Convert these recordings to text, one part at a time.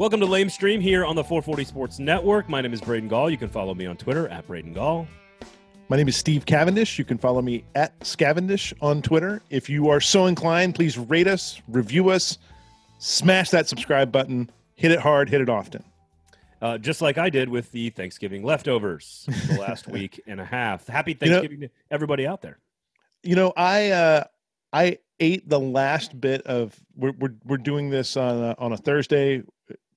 Welcome to Lame Stream here on the 440 Sports Network. My name is Braden Gall. You can follow me on Twitter at Braden Gall. My name is Steve Cavendish. You can follow me at Scavendish on Twitter. If you are so inclined, please rate us, review us, smash that subscribe button, hit it hard, hit it often. Uh, just like I did with the Thanksgiving leftovers the last week and a half. Happy Thanksgiving you know, to everybody out there. You know, I uh, I ate the last bit of. We're we're, we're doing this on a, on a Thursday.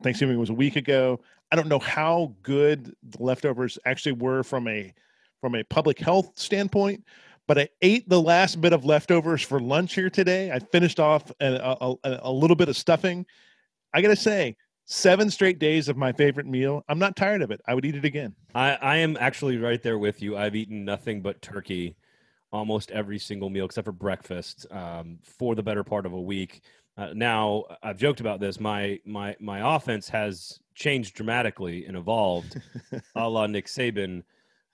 Thanksgiving was a week ago. I don't know how good the leftovers actually were from a from a public health standpoint, but I ate the last bit of leftovers for lunch here today. I finished off a, a, a little bit of stuffing. I got to say, seven straight days of my favorite meal. I'm not tired of it. I would eat it again. I, I am actually right there with you. I've eaten nothing but turkey almost every single meal except for breakfast um, for the better part of a week. Uh, now I've joked about this. My my my offense has changed dramatically and evolved, a la Nick Saban.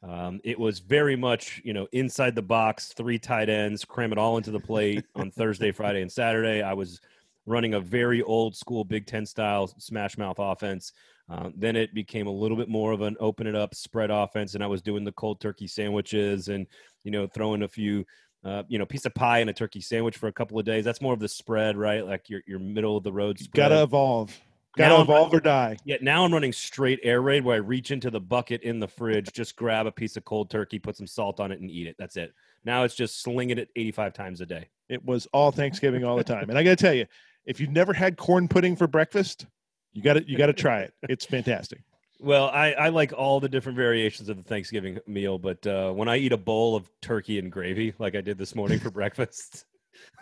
Um, it was very much you know inside the box, three tight ends, cram it all into the plate on Thursday, Friday, and Saturday. I was running a very old school Big Ten style smash mouth offense. Uh, then it became a little bit more of an open it up spread offense, and I was doing the cold turkey sandwiches and you know throwing a few uh, you know, piece of pie and a turkey sandwich for a couple of days. That's more of the spread, right? Like your your middle of the road. Spread. Gotta evolve. Gotta now evolve or die. Yeah, now I'm running straight air raid where I reach into the bucket in the fridge, just grab a piece of cold turkey, put some salt on it, and eat it. That's it. Now it's just slinging it 85 times a day. It was all Thanksgiving all the time, and I got to tell you, if you've never had corn pudding for breakfast, you got to you got to try it. It's fantastic. Well, I, I like all the different variations of the Thanksgiving meal, but uh, when I eat a bowl of turkey and gravy, like I did this morning for breakfast,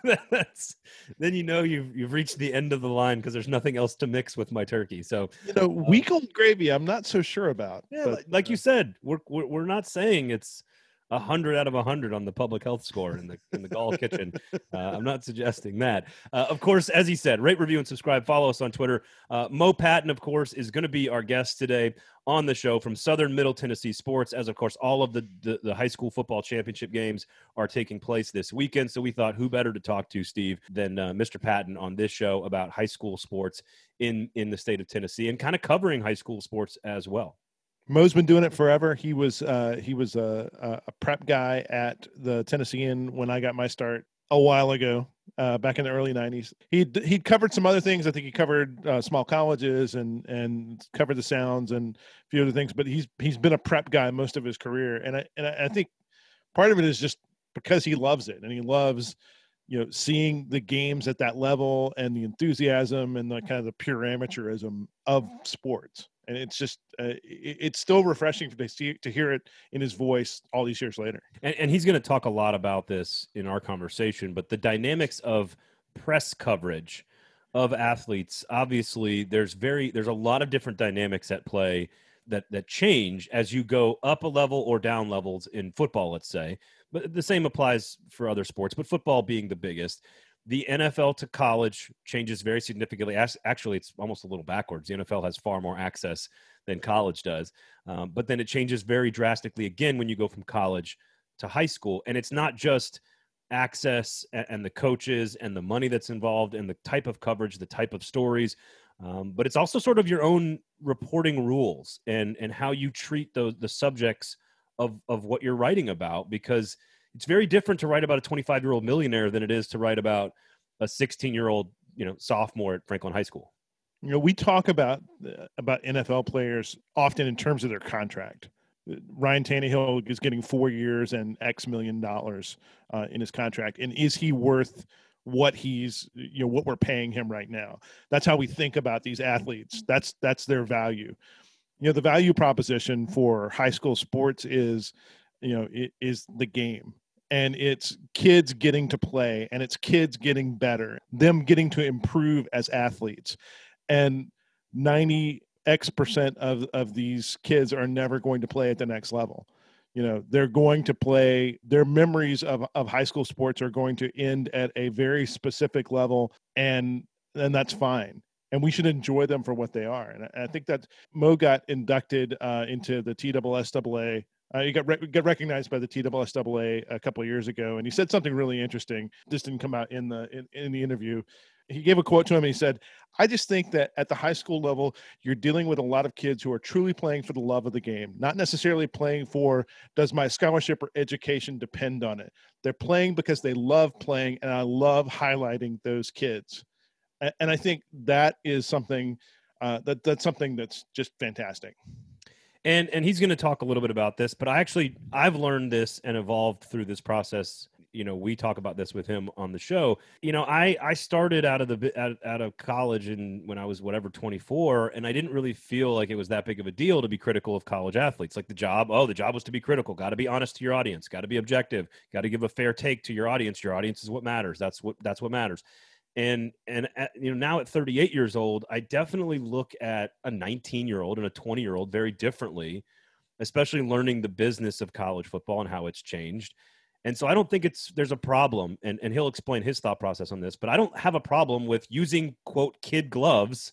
that's then you know you've you've reached the end of the line because there's nothing else to mix with my turkey. So you know, week old gravy, I'm not so sure about. Yeah, but, like, like uh, you said, we're, we're we're not saying it's a hundred out of a hundred on the public health score in the in the Gall kitchen. Uh, I'm not suggesting that. Uh, of course, as he said, rate, review, and subscribe. Follow us on Twitter. Uh, Mo Patton, of course, is going to be our guest today on the show from Southern Middle Tennessee Sports. As of course, all of the, the the high school football championship games are taking place this weekend. So we thought, who better to talk to, Steve, than uh, Mr. Patton on this show about high school sports in in the state of Tennessee and kind of covering high school sports as well. Mo's been doing it forever. He was uh, he was a, a prep guy at the Tennessean when I got my start a while ago, uh, back in the early '90s. He he covered some other things. I think he covered uh, small colleges and and covered the sounds and a few other things. But he's he's been a prep guy most of his career, and I and I think part of it is just because he loves it and he loves you know seeing the games at that level and the enthusiasm and the kind of the pure amateurism of sports and it's just uh, it's still refreshing to see to hear it in his voice all these years later. And, and he's going to talk a lot about this in our conversation, but the dynamics of press coverage of athletes obviously there's very there's a lot of different dynamics at play that that change as you go up a level or down levels in football let's say but the same applies for other sports but football being the biggest the NFL to college changes very significantly. Actually, it's almost a little backwards. The NFL has far more access than college does, um, but then it changes very drastically again when you go from college to high school. And it's not just access and, the coaches and the money that's involved and the type of coverage, the type of stories, um, but it's also sort of your own reporting rules and and how you treat those the subjects of of what you're writing about because it's very different to write about a 25 year old millionaire than it is to write about a 16 year old you know sophomore at franklin high school you know we talk about uh, about nfl players often in terms of their contract Ryan Tannehill is getting four years and X million dollars uh, in his contract, and is he worth what he's you know what we're paying him right now? That's how we think about these athletes. That's that's their value. You know, the value proposition for high school sports is you know it is the game. And it's kids getting to play and it's kids getting better them getting to improve as athletes. And 90 x percent of of these kids are never going to play at the next level. You know they're going to play their memories of, of high school sports are going to end at a very specific level and and that's fine. And we should enjoy them for what they are. And i, I think that mo got inducted uh, into the TSSAA uh, he got re- got recognized by the TWSWA a couple years ago, and he said something really interesting. This didn't come out in the in, in the interview. he gave a quote to him. And he said, I just think that at the high school level, you're dealing with a lot of kids who are truly playing for the love of the game, not necessarily playing for does my scholarship or education depend on it. They're playing because they love playing, and I love highlighting those kids. And I think that is something uh, that that's something that's just fantastic. And and he's going to talk a little bit about this, but I actually I've learned this and evolved through this process. You know we talk about this with him on the show. You know i i started out of the out, out of college and when i was whatever 24 and i didn't really feel like it was that big of a deal to be critical of college athletes. Like the job oh the job was to be critical. Got to be honest to your audience. Got to be objective. Got to give a fair take to your audience. Your audience is what matters. That's what that's what matters and and at, you know now at 38 years old i definitely look at a 19 year old and a 20 year old very differently especially learning the business of college football and how it's changed and so I don't think it's there's a problem, and, and he'll explain his thought process on this, but I don't have a problem with using quote kid gloves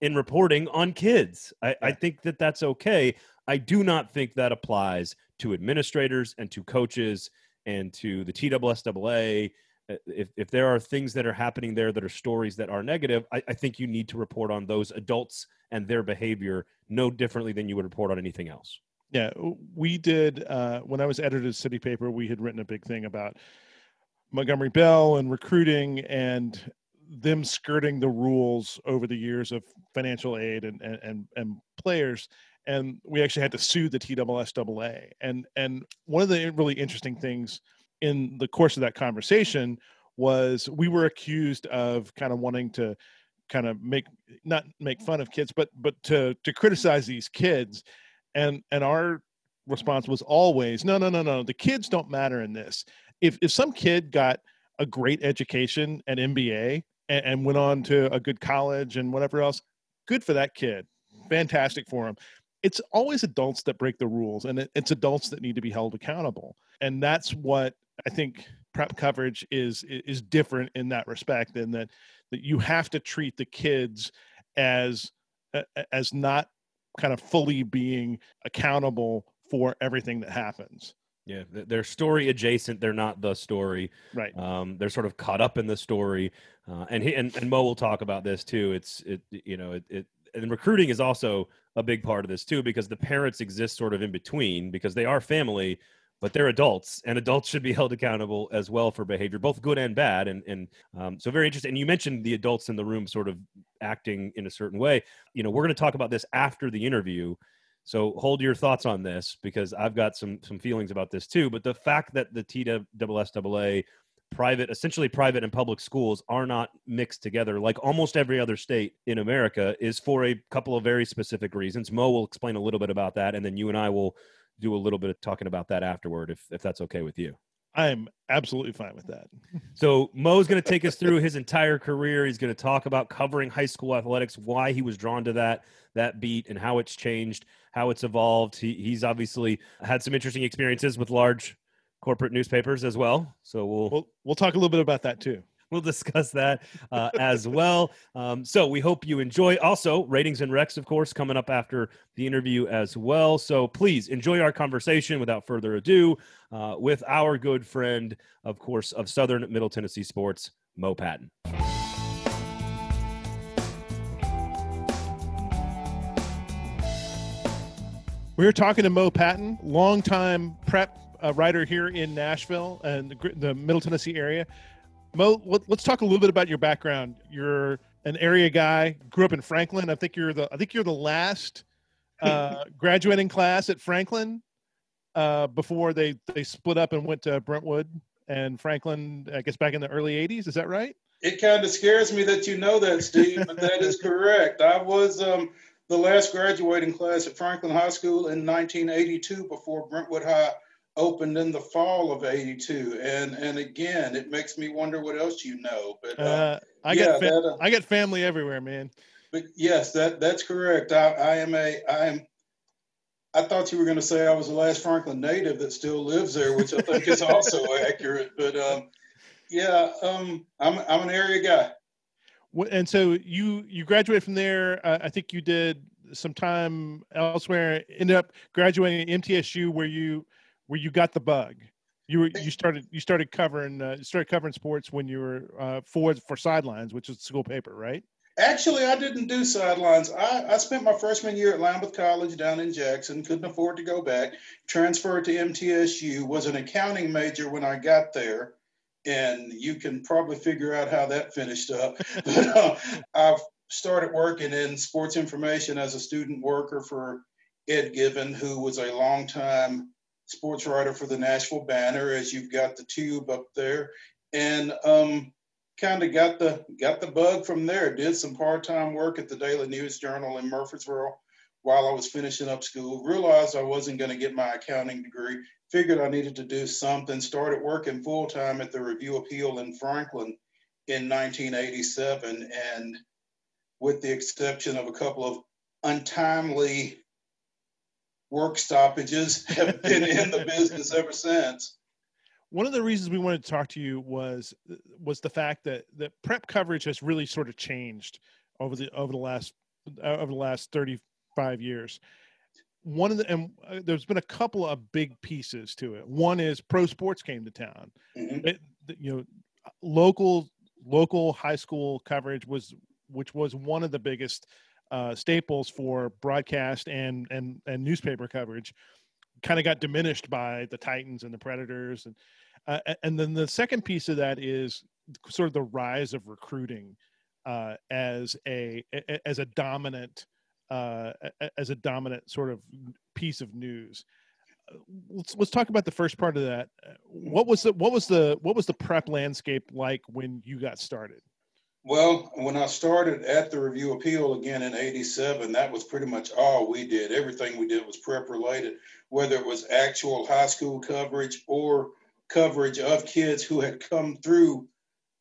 in reporting on kids. I, yeah. I think that that's okay. I do not think that applies to administrators and to coaches and to the TSSAA. Uh, if, if there are things that are happening there that are stories that are negative, I, I think you need to report on those adults and their behavior no differently than you would report on anything else. Yeah, we did. Uh, when I was editor of City Paper, we had written a big thing about Montgomery Bell and recruiting and them skirting the rules over the years of financial aid and and and, and players. And we actually had to sue the TSSAA. And and one of the really interesting things in the course of that conversation was we were accused of kind of wanting to kind of make not make fun of kids, but but to to criticize these kids. And and our response was always no no no no the kids don't matter in this. If if some kid got a great education at mba and, and went on to a good college and whatever else good for that kid. Fantastic for him. It's always adults that break the rules and it, it's adults that need to be held accountable. And that's what i think prep coverage is is different in that respect in that that you have to treat the kids as as not kind of fully being accountable for everything that happens. Yeah, they're story adjacent. They're not the story. Right. Um, they're sort of caught up in the story. Uh, and he and, and Mo will talk about this too. It's it you know it, it and recruiting is also a big part of this too because the parents exist sort of in between because they are family but they're adults and adults should be held accountable as well for behavior both good and bad and and um, so very interesting and you mentioned the adults in the room sort of acting in a certain way. You know we're going to talk about this after the interview so hold your thoughts on this because i've got some some feelings about this too but the fact that the TSSAA private essentially private and public schools are not mixed together like almost every other state in america is for a couple of very specific reasons. Mo will explain a little bit about that and then you and i will do a little bit of talking about that afterward, if if that's okay with you. I'm absolutely fine with that. so Mo's going to take us through his entire career. He's going to talk about covering high school athletics, why he was drawn to that that beat, and how it's changed, how it's evolved. He, he's obviously had some interesting experiences with large corporate newspapers as well. So we'll we'll, we'll talk a little bit about that too we'll discuss that uh, as well. Um, so we hope you enjoy. Also, ratings and recs, of course, coming up after the interview as well. So please enjoy our conversation without further ado uh, with our good friend, of course, of Southern Middle Tennessee Sports, Mo Patton. We're talking to Mo Patton, longtime prep uh, writer here in Nashville and the, the Middle Tennessee area. Mo, let's talk a little bit about your background. You're an area guy, grew up in Franklin. I think you're the I think you're the last uh, graduating class at Franklin uh, before they they split up and went to Brentwood and Franklin. I guess back in the early '80s. Is that right? It kind of scares me that you know that, Steve, but that is correct. I was um, the last graduating class at Franklin High School in 1982 before Brentwood High opened in the fall of 82 and and again it makes me wonder what else you know but uh, uh, i yeah, get that, uh, i got family everywhere man. But yes that that's correct. I i am a i am i thought you were going to say i was the last franklin native that still lives there which i think is also accurate but um yeah um i'm i'm an area guy. And so you you graduated from there. Uh, i think you did some time elsewhere ended up graduating at mtsu where you where you got the bug. You were you started you started covering uh, started covering sports when you were uh, for for sidelines, which is school paper, right? Actually, I didn't do sidelines. I, I spent my freshman year at Lambuth College down in Jackson. Couldn't afford to go back. Transferred to MTSU. Was an accounting major when I got there, and you can probably figure out how that finished up. but uh, I started working in sports information as a student worker for Ed Given, who was a longtime sports writer for the Nashville Banner, as you've got the tube up there, and um, kind of got the got the bug from there. Did some part time work at the Daily News Journal in Murfreesboro while I was finishing up school. Realized I wasn't going to get my accounting degree. Figured I needed to do something. Started working full time at the Review Appeal in Franklin in 1987, and with the exception of a couple of untimely work stoppages, have been in the business ever since. One of the reasons we wanted to talk to you was was the fact that that prep coverage has really sort of changed over the over the last over the last 35 years. One of the and uh, there's been a couple of big pieces to it. One is pro sports came to town. Mm-hmm. It, you know, local local high school coverage was which was one of the biggest uh, staples for broadcast and and and newspaper coverage kind of got diminished by the Titans and the Predators and uh, and then the second piece of that is sort of the rise of recruiting uh, as a as a dominant uh, as a dominant sort of piece of news. Let's let's talk about the first part of that. What was the what was the what was the prep landscape like when you got started? Well, when I started at the Review Appeal again in 87, that was pretty much all we did. Everything we did was prep related, whether it was actual high school coverage or coverage of kids who had come through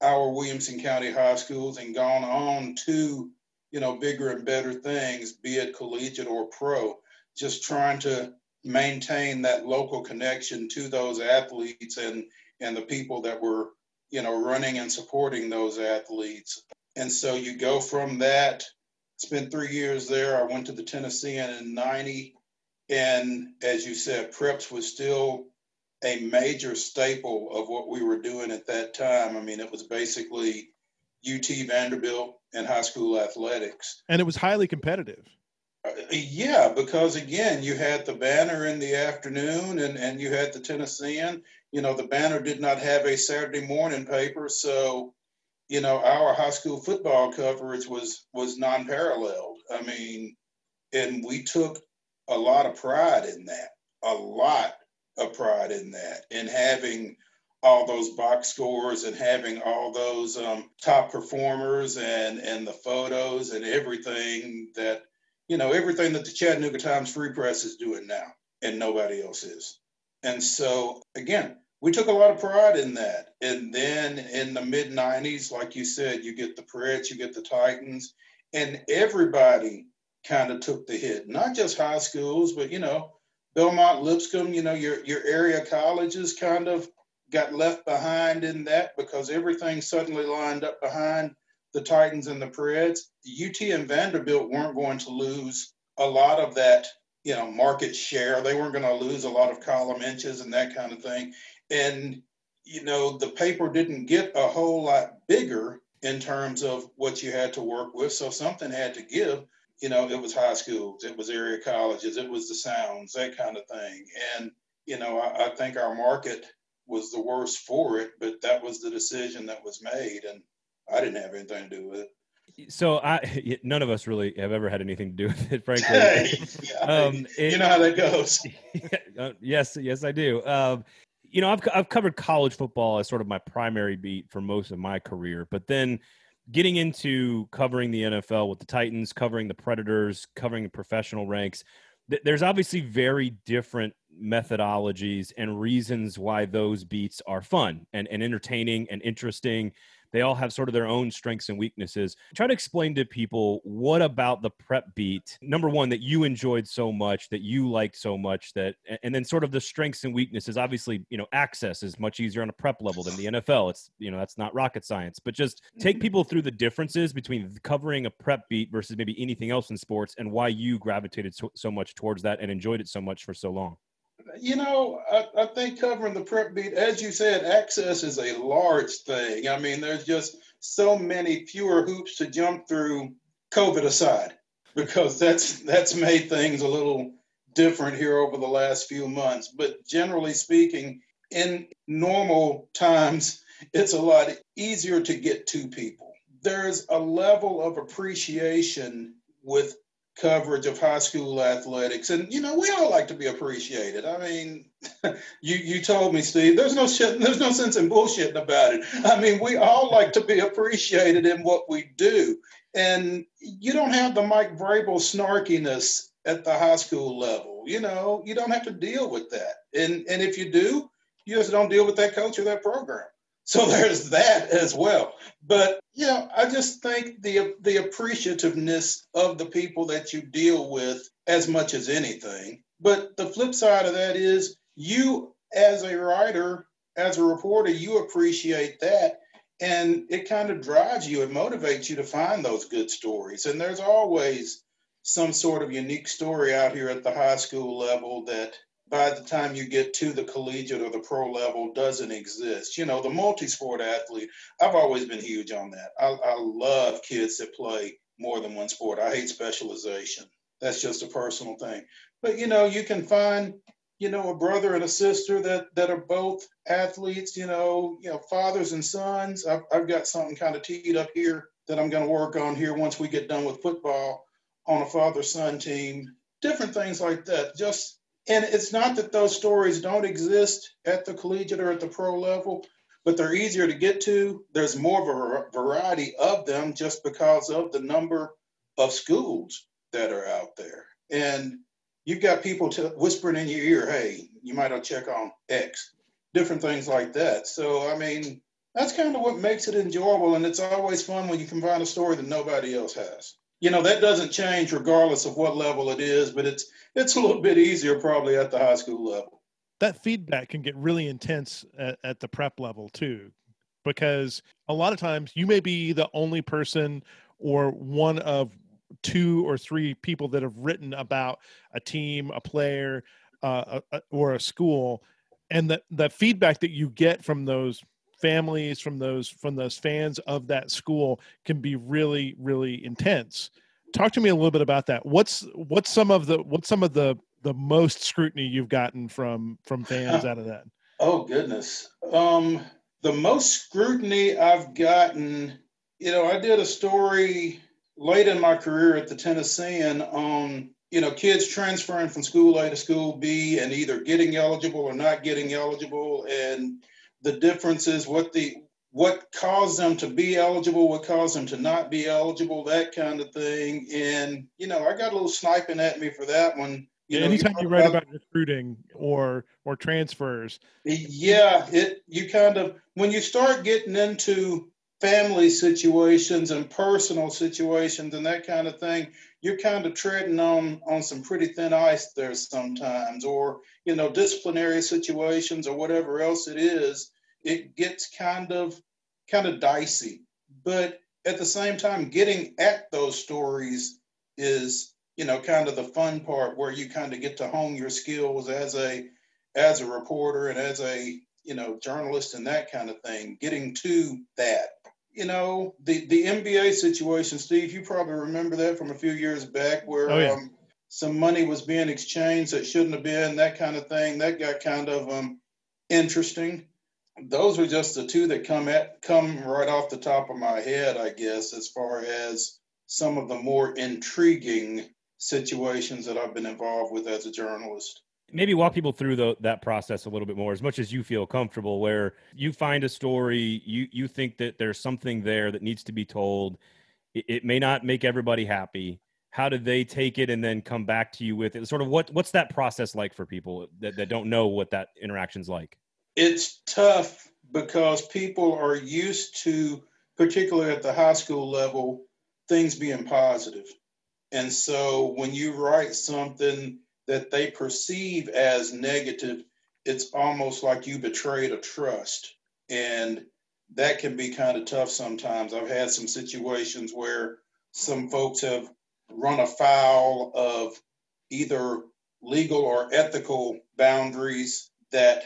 our Williamson County high schools and gone on to, you know, bigger and better things, be it collegiate or pro, just trying to maintain that local connection to those athletes and and the people that were you know, running and supporting those athletes. And so you go from that, spent three years there. I went to the Tennessean in 90. And as you said, preps was still a major staple of what we were doing at that time. I mean, it was basically UT Vanderbilt and high school athletics. And it was highly competitive. Yeah, because again, you had the banner in the afternoon and, and you had the Tennessean you know, the Banner did not have a Saturday morning paper, so you know, our high school football coverage was was non-paralleled. I mean, and we took a lot of pride in that, a lot of pride in that, in having all those box scores and having all those um, top performers and and the photos and everything that you know everything that the Chattanooga Times Free Press is doing now, and nobody else is. And so, again, we took a lot of pride in that. And then in the mid 90s, like you said, you get the Preds, you get the Titans, and everybody kind of took the hit, not just high schools, but, you know, Belmont, Lipscomb, you know, your, your area colleges kind of got left behind in that because everything suddenly lined up behind the Titans and the Preds. UT and Vanderbilt weren't going to lose a lot of that you know market share. They weren't going to lose a lot of column inches and that kind of thing. And you know the paper didn't get a whole lot bigger in terms of what you had to work with. So something had to give. You know it was high schools it was area colleges it was the sounds that kind of thing. And you know I, I think our market was the worst for it but that was the decision that was made. And i didn't have anything to do with it so I, none of us really have ever had anything to do with it, frankly. yeah, um, it, you know how that goes. Uh, yes, yes, I do. Um, you know, I've I've covered college football as sort of my primary beat for most of my career, but then getting into covering the NFL with the Titans, covering the Predators, covering the professional ranks, th- there's obviously very different methodologies and reasons why those beats are fun and, and entertaining and interesting they all have sort of their own strengths and weaknesses. Try to explain to people what about the prep beat, number one, that you enjoyed so much, that you liked so much, that, and then sort of the strengths and weaknesses. Obviously, you know, access is much easier on a prep level than the NFL. It's, you know, that's not rocket science, but just take mm-hmm. people through the differences between covering a prep beat versus maybe anything else in sports and why you gravitated so, so much towards that and enjoyed it so much for so long. You know, I, I, think covering the prep beat, as you said, access is a large thing. I mean, there's just so many fewer hoops to jump through, COVID aside, because that's that's made things a little different here over the last few months. But generally speaking, in normal times, it's a lot easier to get to people. There's a level of appreciation with coverage of high school athletics. And you know, we all like to be appreciated. I mean, you you told me, Steve, there's no shit, there's no sense in bullshitting about it. I mean, we all like to be appreciated in what we do. And you don't have the Mike Vrabel snarkiness at the high school level. You know, you don't have to deal with that. And and if you do, you just don't deal with that coach or that program. So there's that as well. But you know, I just think the the appreciativeness of the people that you deal with as much as anything. But the flip side of that is you as a writer, as a reporter, you appreciate that. And it kind of drives you, it motivates you to find those good stories. And there's always some sort of unique story out here at the high school level that by the time you get to the collegiate or the pro level doesn't exist. You know, the multi-sport athlete, I've always been huge on that. I, I love kids that play more than one sport. I hate specialization. That's just a personal thing. But you know, you can find, you know, a brother and a sister that that are both athletes, you know, you know, fathers and sons. I've, I've got something kind of teed up here that I'm going to work on here once we get done with football on a father-son team. Different things like that. Just and it's not that those stories don't exist at the collegiate or at the pro level, but they're easier to get to. There's more of a variety of them just because of the number of schools that are out there. And you've got people to, whispering in your ear, hey, you might have check on X, different things like that. So, I mean, that's kind of what makes it enjoyable. And it's always fun when you can find a story that nobody else has you know that doesn't change regardless of what level it is but it's it's a little bit easier probably at the high school level. That feedback can get really intense at, at the prep level too because a lot of times you may be the only person or one of two or three people that have written about a team a player uh, a, or a school and the, the feedback that you get from those families from those from those fans of that school can be really really intense. Talk to me a little bit about that. What's what's some of the what's some of the the most scrutiny you've gotten from from fans out of that? Oh goodness. Um the most scrutiny i've gotten you know i did a story late in my career at the tennessean on you know kids transferring from school a to school b and either getting eligible or not getting eligible. And the differences, what the what caused them to be eligible, what caused them to not be eligible, that kind of thing. And you know, I got a little sniping at me for that one. You yeah, know, anytime you, you write about, about recruiting or or transfers, yeah, it you kind of when you start getting into family situations and personal situations and that kind of thing, you're kind of treading on on some pretty thin ice there sometimes or you know disciplinary situations or whatever else it is it gets kind of kind of dicey. But at the same time getting at those stories is you know kind of the fun part where you kind of get to hone your skills as a as a reporter and as a you know journalist and that kind of thing getting to that you know, the, the MBA situation, Steve, you probably remember that from a few years back where oh, yeah. um, some money was being exchanged that shouldn't have been, that kind of thing. That got kind of um, interesting. Those are just the two that come at come right off the top of my head, I guess, as far as some of the more intriguing situations that I've been involved with as a journalist maybe walk people through the, that process a little bit more as much as you feel comfortable where you find a story you you think that there's something there that needs to be told. It, it, may not make everybody happy. How do they take it and then come back to you with it? Sort of what what's that process like for people that, that don't know what that interaction's like? It's tough because people are used to particularly at the high school level things being positive. And so when you write something that they perceive as negative, it's almost like you betrayed a trust. And that can be kind of tough sometimes. I've had some situations where some folks have run afoul of either legal or ethical boundaries that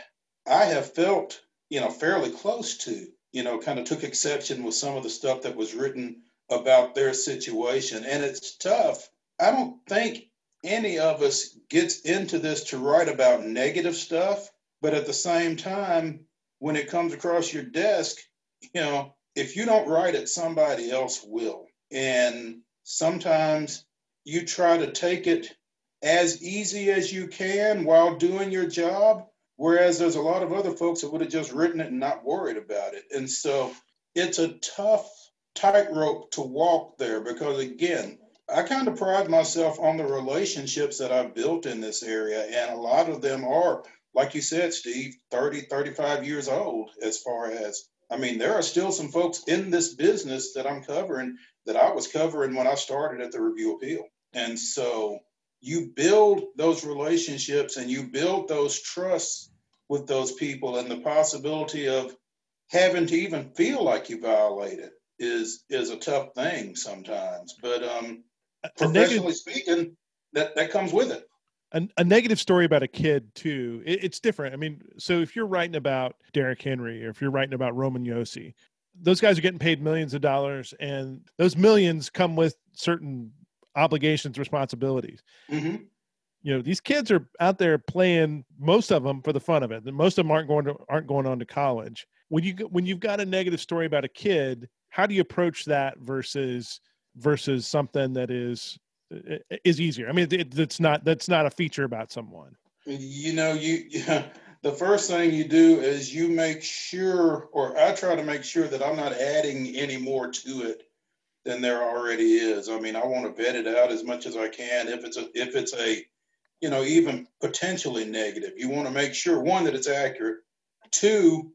I have felt, you know, fairly close to, you know, kind of took exception with some of the stuff that was written about their situation. And it's tough. I don't think any of us gets into this to write about negative stuff, but at the same time, when it comes across your desk, you know, if you don't write it, somebody else will. And sometimes you try to take it as easy as you can while doing your job. Whereas there's a lot of other folks that would have just written it and not worried about it. And so it's a tough tightrope to walk there because, again, I kind of pride myself on the relationships that I've built in this area. And a lot of them are, like you said, Steve, 30, 35 years old, as far as, I mean, there are still some folks in this business that I'm covering that I was covering when I started at the Review Appeal. And so you build those relationships and you build those trusts with those people and the possibility of having to even feel like you violated is is a tough thing sometimes but um professionally negative, speaking that that comes with it a, a negative story about a kid too it, it's different i mean so if you're writing about Derrick henry or if you're writing about roman josi those guys are getting paid millions of dollars and those millions come with certain obligations, responsibilities. Mm-hmm. You know, these kids are out there playing most of them for the fun of it. Most of them aren't going to aren't going on to college. When you when you've got a negative story about a kid, how do you approach that versus versus something that is is easier? I mean, it, it's not that's not a feature about someone. You know, you the first thing you do is you make sure, or I try to make sure that I'm not adding any more to it than there already is. I mean, I want to vet it out as much as I can. If it's a, if it's a, you know, even potentially negative, you want to make sure one that it's accurate. Two,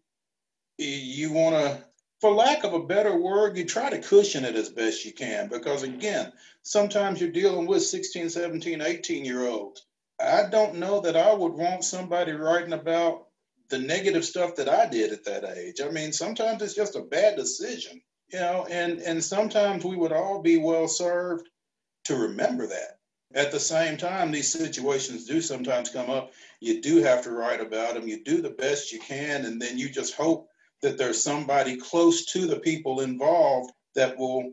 you want to, for lack of a better word, you try to cushion it as best you can because again, sometimes you're dealing with 16, 17, 18 year olds. I don't know that I would want somebody writing about the negative stuff that I did at that age. I mean, sometimes it's just a bad decision you know and and sometimes we would all be well served to remember that at the same time these situations do sometimes come up you do have to write about them you do the best you can and then you just hope that there's somebody close to the people involved that will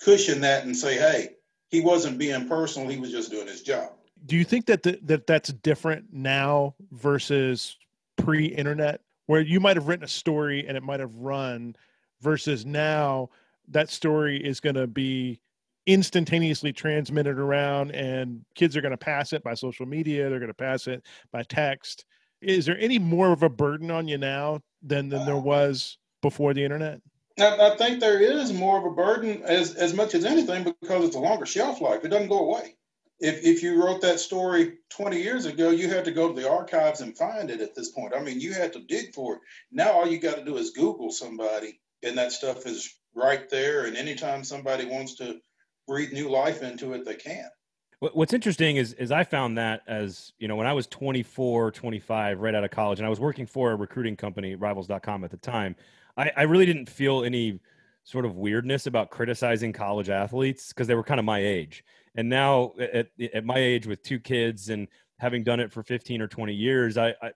cushion that and say hey he wasn't being personal he was just doing his job. Do you think that the, that that's different now versus pre-internet where you might have written a story and it might have run versus now that story is going to be instantaneously transmitted around and kids are going to pass it by social media they're going to pass it by text? Is there any more of a burden on you now than than there was before the internet I, think there is more of a burden as as much as anything because it's a longer shelf life it doesn't go away if if you wrote that story 20 years ago you had to go to the archives and find it at this point i mean you had to dig for it now all you got to do is google somebody and that stuff is right there. And anytime somebody wants to breathe new life into it, they can. What's interesting is, is I found that as, you know, when I was 24, 25, right out of college, and I was working for a recruiting company, rivals.com at the time, I, I really didn't feel any sort of weirdness about criticizing college athletes because they were kind of my age. And now at, at my age with two kids and having done it for 15 or 20 years, I, I,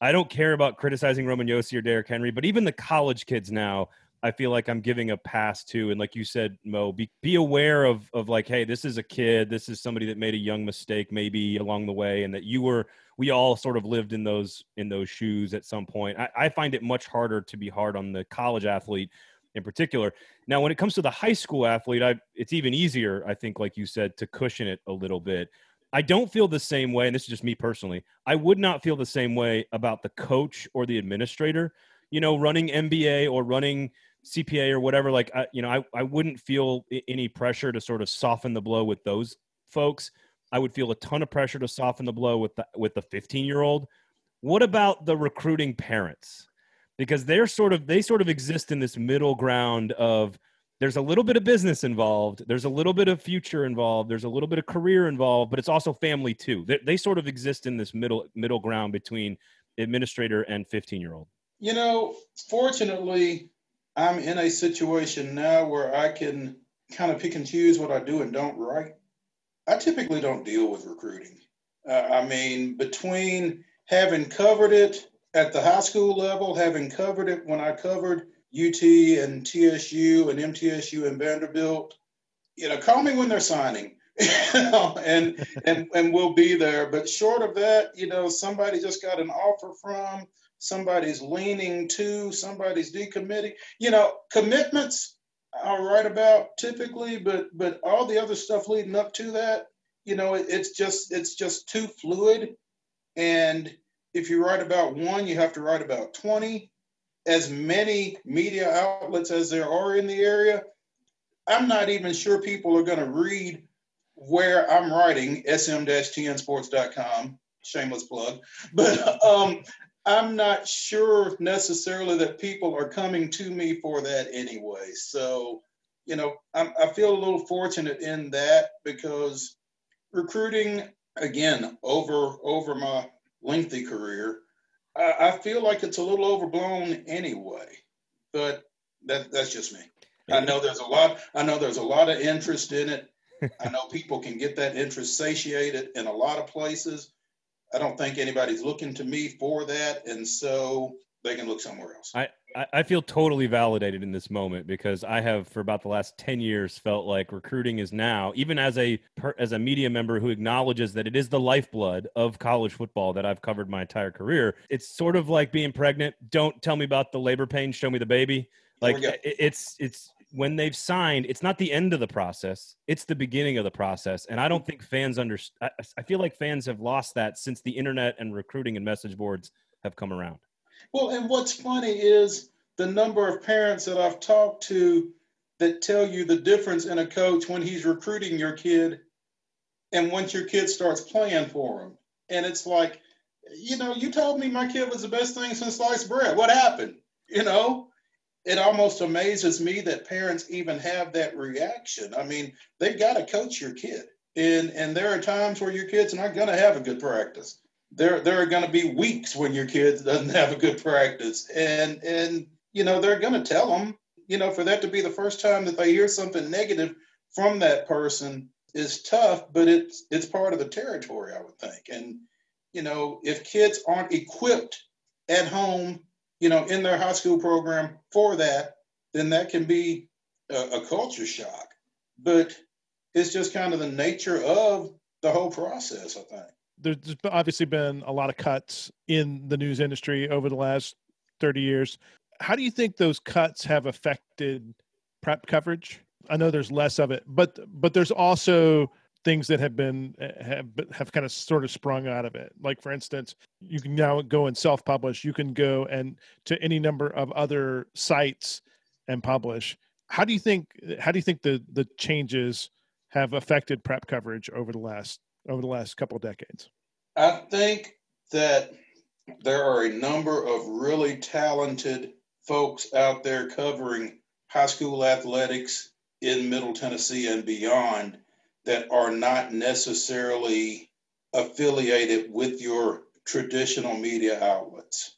I don't care about criticizing Roman Josi or Derrick Henry, but even the college kids now, I feel like I'm giving a pass to. And like you said, Mo, be, be aware of of like, hey, this is a kid. This is somebody that made a young mistake maybe along the way, and that you were. We all sort of lived in those in those shoes at some point. I, I find it much harder to be hard on the college athlete in particular. Now, when it comes to the high school athlete, I, it's even easier, I think, like you said, to cushion it a little bit. I don't feel the same way, and this is just me personally. I would not feel the same way about the coach or the administrator, you know, running MBA or running CPA or whatever, like I, you know, I, I wouldn't feel any pressure to sort of soften the blow with those folks. I would feel a ton of pressure to soften the blow with the with the 15 year old. What about the recruiting parents? Because they're sort of they sort of exist in this middle ground of there's a little bit of business involved, there's a little bit of future involved, there's a little bit of career involved, but it's also family too. They, they sort of exist in this middle middle ground between administrator and 15 year old. You know, fortunately, I'm in a situation now where I can kind of pick and choose what I do and don't write. I typically don't deal with recruiting. Uh, I mean, between having covered it at the high school level, having covered it when I covered UT and TSU and MTSU and Vanderbilt, you know, call me when they're signing. and and and we'll be there. But short of that, you know, somebody just got an offer from, somebody's leaning to, somebody's decommitting. You know, commitments I'll write about typically, but but all the other stuff leading up to that, you know, it, it's just it's just too fluid. And if you write about one, you have to write about 20. As many media outlets as there are in the area, I'm not even sure people are going to read where I'm writing sm-tnsports.com. Shameless plug, but um, I'm not sure necessarily that people are coming to me for that anyway. So, you know, I'm, I feel a little fortunate in that because recruiting, again, over over my lengthy career, I, I feel like it's a little overblown anyway. But that that's just me. I know there's a lot. I know there's a lot of interest in it. I know people can get that interest satiated in a lot of places. I don't think anybody's looking to me for that, and so they can look somewhere else. I, I feel totally validated in this moment because I have for about the last 10 years felt like recruiting is now even as a as a media member who acknowledges that it is the lifeblood of college football that I've covered my entire career it's sort of like being pregnant. Don't tell me about the labor pain. Show me the baby. Like it's it's when they've signed, it's not the end of the process; it's the beginning of the process. And I don't mm-hmm. think fans under. I, I feel like fans have lost that since the internet and recruiting and message boards have come around. Well, and what's funny is the number of parents that I've talked to that tell you the difference in a coach when he's recruiting your kid and once your kid starts playing for him. And it's like, you know, you told me my kid was the best thing since sliced bread. What happened? You know, it almost amazes me that parents even have that reaction. I mean, they've got to coach your kid. And and there are times where your kid's not going to have a good practice. There there are going to be weeks when your kid doesn't have a good practice. And and you know, they're going to tell them, you know, for that to be the first time that they hear something negative from that person is tough, but it's it's part of the territory, I would think. And you know, if kids aren't equipped at home you know, in their high school program for that, then that can be a, a culture shock. But it's just kind of the nature of the whole process, I think. There's obviously been a lot of cuts in the news industry over the last 30 years. How do you think those cuts have affected prep coverage? I know there's less of it, but but there's also things that have been eh, have have kind of sort of sprung out of it. Like for instance, you can now go and self-publish. You can go and to any number of other sites and publish. How do you think how do you think the the changes have affected prep coverage over the last over the last couple of decades? I think that there are a number of really talented folks out there covering high school athletics in Middle Tennessee and beyond that are not necessarily affiliated with your traditional media outlets.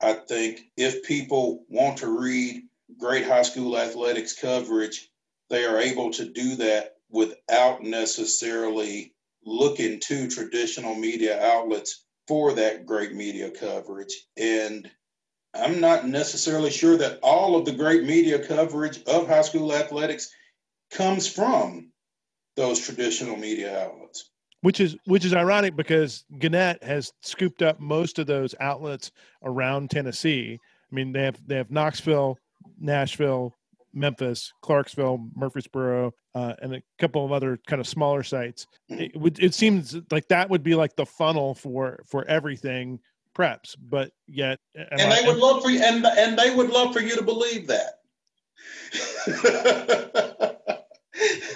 I think if people want to read great high school athletics coverage, they are able to do that without necessarily looking to traditional media outlets for that great media coverage. And I'm not necessarily sure that all of the great media coverage of high school athletics comes from those traditional media outlets. Which is which is ironic because Gannett has scooped up most of those outlets around Tennessee. I mean, they have they have Knoxville, Nashville, Memphis, Clarksville, Murfreesboro, uh, and a couple of other kind of smaller sites. Mm-hmm. It, would, it seems like that would be like the funnel for for everything preps, but yet, and I, they would love for you, and and they would love for you to believe that.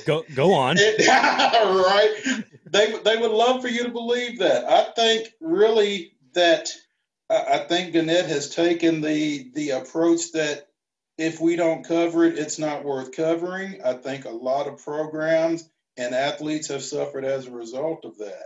Go go on. right. They they would love for you to believe that. I think really that I think Gannett has taken the the approach that if we don't cover it, it's not worth covering. I think a lot of programs and athletes have suffered as a result of that.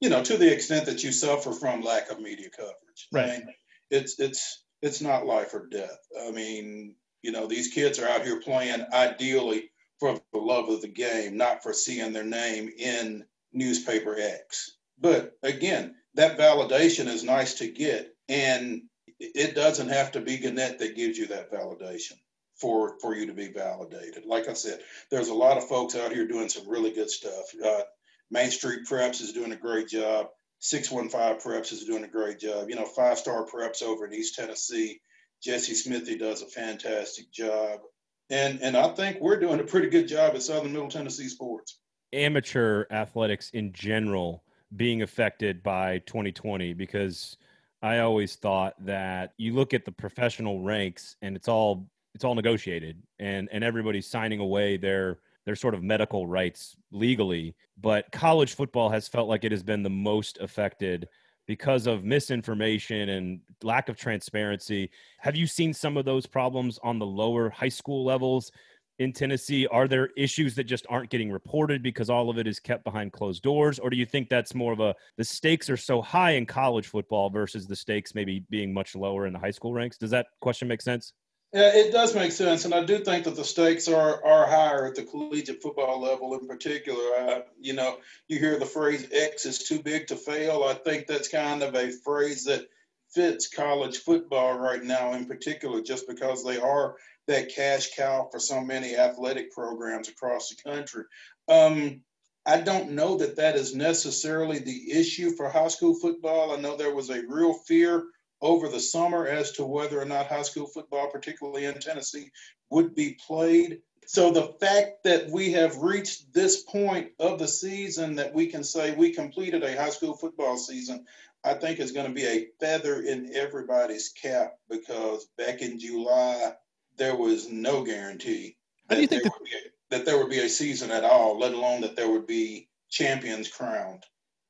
You know, to the extent that you suffer from lack of media coverage. Right. I mean, it's it's it's not life or death. I mean, you know, these kids are out here playing ideally for the love of the game, not for seeing their name in newspaper X. But again, that validation is nice to get. And it doesn't have to be Gannett that gives you that validation for for you to be validated. Like I said, there's a lot of folks out here doing some really good stuff. Uh, Main Street Preps is doing a great job. 615 Preps is doing a great job. You know, Five Star Preps over in East Tennessee, Jesse Smithy does a fantastic job. And and I think we're doing a pretty good job at Southern Middle Tennessee sports. Amateur athletics in general being affected by 2020 because I always thought that you look at the professional ranks and it's all it's all negotiated and and everybody's signing away their their sort of medical rights legally but college football has felt like it has been the most affected because of misinformation and lack of transparency have you seen some of those problems on the lower high school levels in Tennessee? Are there issues that just aren't getting reported because all of it is kept behind closed doors? Or do you think that's more of a the stakes are so high in college football versus the stakes maybe being much lower in the high school ranks? Does that question make sense? Yeah, it does make sense, and I do think that the stakes are are higher at the collegiate football level in particular. Uh, you know, you hear the phrase "X is too big to fail." I think that's kind of a phrase that fits college football right now, in particular, just because they are that cash cow for so many athletic programs across the country. Um, I don't know that that is necessarily the issue for high school football. I know there was a real fear over the summer as to whether or not high school football, particularly in Tennessee, would be played. So the fact that we have reached this point of the season that we can say we completed a high school football season, I think is going to be a feather in everybody's cap because back in July, there was no guarantee that, there, that-, a, that there would be a season at all, let alone that there would be champions crowned.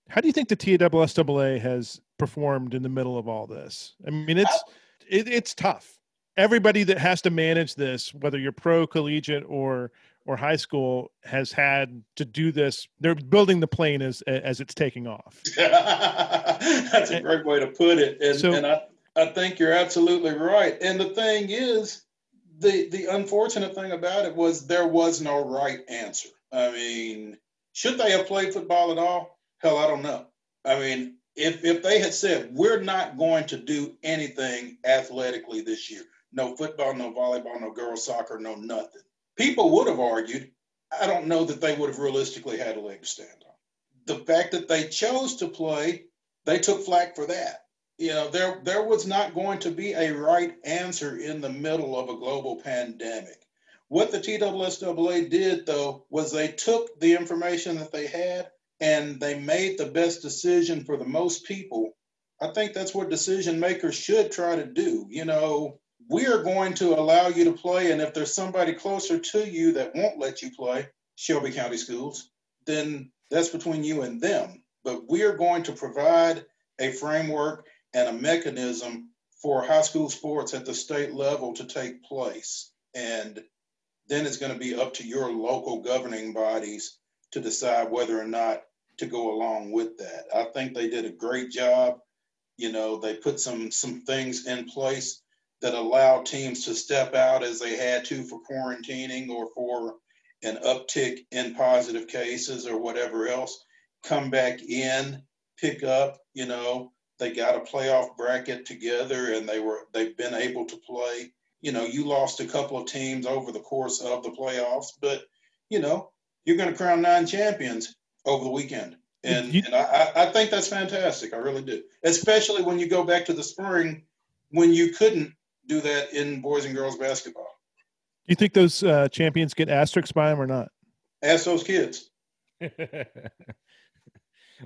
How do you think the TSSAA has performed in the middle of all this? I mean, it's it, it's tough. Everybody that has to manage this, whether you're pro, collegiate, or or high school, has had to do this. They're building the plane as as it's taking off. That's a great way to put it, and, so, and I I think you're absolutely right. And the thing is, the the unfortunate thing about it was there was no right answer. I mean, should they have played football at all? Hell, I don't know. I mean, if if they had said we're not going to do anything athletically this year, no football, no volleyball, no girls soccer, no nothing, people would have argued. I don't know that they would have realistically had a leg to stand on. The fact that they chose to play, they took flack for that you know there there was not going to be a right answer in the middle of a global pandemic what the TSSAA did though was they took the information that they had and they made the best decision for the most people i think that's what decision makers should try to do you know we are going to allow you to play and if there's somebody closer to you that won't let you play shelby county schools then that's between you and them but we are going to provide a framework and a mechanism for high school sports at the state level to take place. And then it's going to be up to your local governing bodies to decide whether or not to go along with that. I think they did a great job. You know, they put some some things in place that allow teams to step out as they had to for quarantining or for an uptick in positive cases or whatever else, come back in, pick up, you know, they got a playoff bracket together and they were they've been able to play. You know, you lost a couple of teams over the course of the playoffs, but you know, you're going to crown nine champions over the weekend. And, you, and I, I think that's fantastic. I really do. Especially when you go back to the spring when you couldn't do that in boys and girls basketball. Do you think those uh, champions get asterisks by them or not? Ask those kids.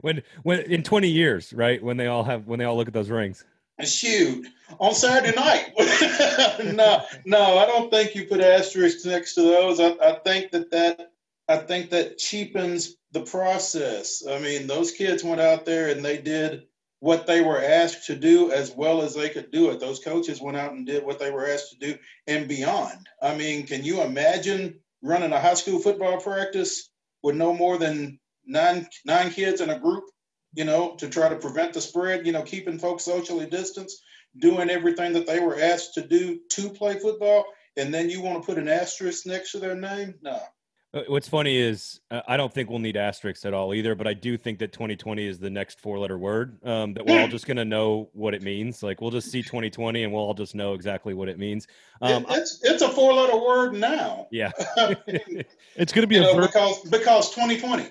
when when in 20 years right when they all have when they all look at those rings shoot on saturday night no no i don't think you put asterisks next to those I, I think that that i think that cheapens the process i mean those kids went out there and they did what they were asked to do as well as they could do it those coaches went out and did what they were asked to do and beyond i mean can you imagine running a high school football practice with no more than nine nine kids in a group, you know, to try to prevent the spread, you know, keeping folks socially distanced, doing everything that they were asked to do to play football, and then you want to put an asterisk next to their name? No. Uh, what's funny is uh, I don't think we'll need asterisks at all either, but I do think that 2020 is the next four-letter word um, that we're all just going to know what it means. Like we'll just see 2020 and we'll all just know exactly what it means. Um, it's it's a four-letter word now. Yeah, it's going to be a know, verb because because 2020.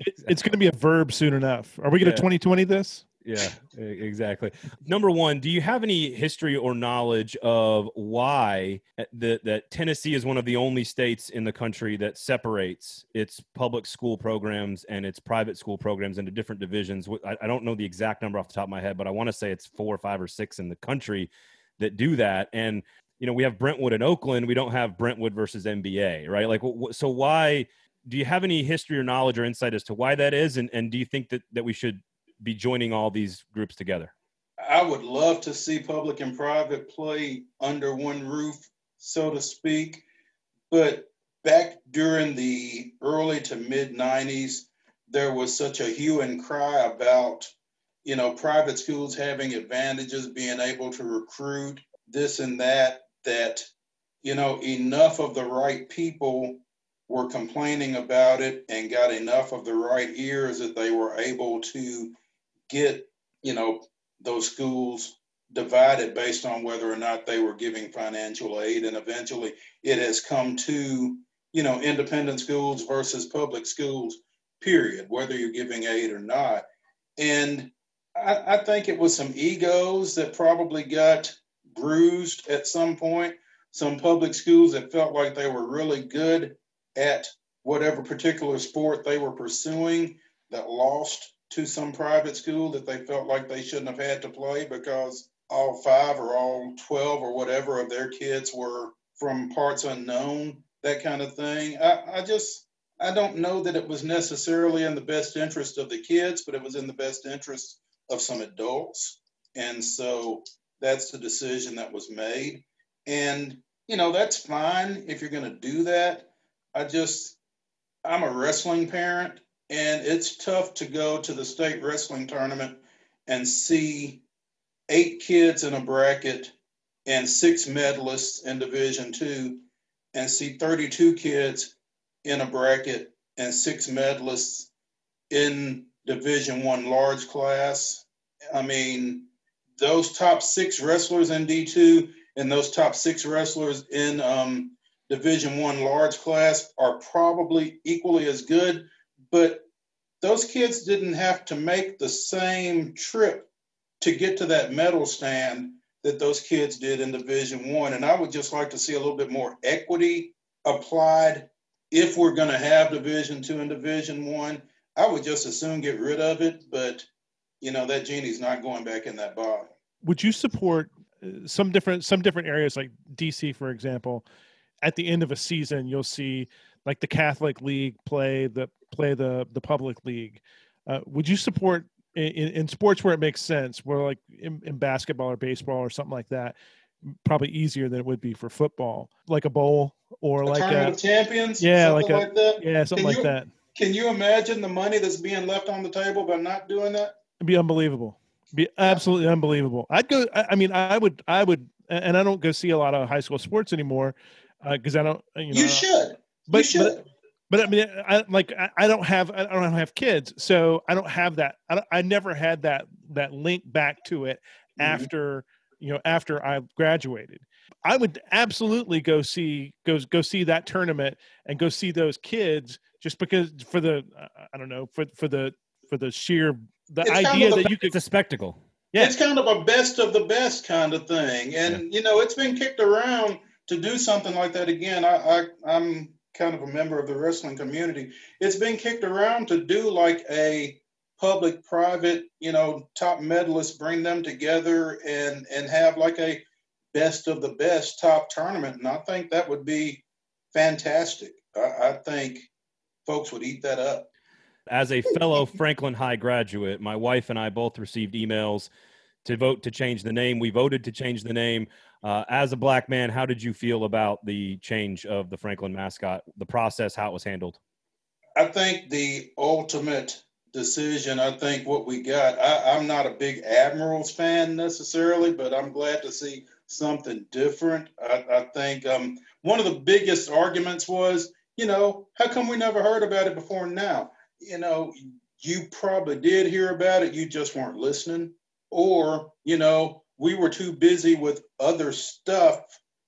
It's, it's going to be a verb soon enough. Are we going to yeah. 2020 this? Yeah, exactly. Number one, do you have any history or knowledge of why uh, the, that Tennessee is one of the only states in the country that separates its public school programs and its private school programs into different divisions? I, I don't know the exact number off the top of my head, but I want to say it's four or five or six in the country that do that. And you know, we have Brentwood and Oakland. We don't have Brentwood versus MBA, right? Like, so why? Do you have any history or knowledge or insight as to why that is? And, and do you think that, that we should be joining all these groups together? I would love to see public and private play under one roof, so to speak. But back during the early to mid 90s, there was such a hue and cry about, you know, private schools having advantages, being able to recruit this and that, that, you know, enough of the right people were complaining about it and got enough of the right ears that they were able to get, you know, those schools divided based on whether or not they were giving financial aid. And eventually it has come to, you know, independent schools versus public schools, period, whether you're giving aid or not. And I, I think it was some egos that probably got bruised at some point. Some public schools that felt like they were really good at whatever particular sport they were pursuing that lost to some private school that they felt like they shouldn't have had to play because all five or all 12 or whatever of their kids were from parts unknown, that kind of thing. I, I just, I don't know that it was necessarily in the best interest of the kids, but it was in the best interest of some adults. And so that's the decision that was made. And, you know, that's fine if you're going to do that. I just, I'm a wrestling parent and it's tough to go to the state wrestling tournament and see eight kids in a bracket and six medalists in division two and see 32 kids in a bracket and six medalists in division one large class. I mean those top six wrestlers in d2 and those top six wrestlers in um, division one large class are probably equally as good but those kids didn't have to make the same trip to get to that medal stand that those kids did in division one. And i would just like to see a little bit more equity applied if we're going to have division two and division one. I would just as soon get rid of it but you know that genie's not going back in that bottle. Would you support uh, some different some different areas like dc for example? At the end of a season you'll see like the Catholic League play the play the the public league. Uh, would you support in, in, sports where it makes sense, where like in, in, basketball or baseball or something like that? Probably easier than it would be for football, like a bowl or a like a of champions. Yeah, like, a, like that. Yeah, something can like you, that. Can you imagine the money that's being left on the table by not doing that? It'd be unbelievable. It'd be absolutely unbelievable. I'd go. I, I mean, I would. I would. And I don't go see a lot of high school sports anymore because uh, I don't. You, know, you should. But, you should. But, but I mean, I like I don't have I don't have kids, so I don't have that. I, I never had that that link back to it mm-hmm. after you know after I graduated. I would absolutely go see go go see that tournament and go see those kids just because for the I don't know for for the for the sheer the it's idea that you could it's a spectacle. Yeah. It's kind of a best of the best kind of thing, and yeah. you know it's been kicked around to do something like that again. I, I I'm kind of a member of the wrestling community, it's been kicked around to do like a public private, you know, top medalists, bring them together and and have like a best of the best top tournament. And I think that would be fantastic. I, I think folks would eat that up. As a fellow Franklin High graduate, my wife and I both received emails to vote to change the name. We voted to change the name. Uh, as a black man, how did you feel about the change of the Franklin mascot, the process, how it was handled? I think the ultimate decision, I think what we got, I, am not a big Admirals fan necessarily, but I'm glad to see something different. I, I think um, one of the biggest arguments was you know, how come we never heard about it before now? You know, you probably did hear about it, you just weren't listening. Or, you know, we were too busy with other stuff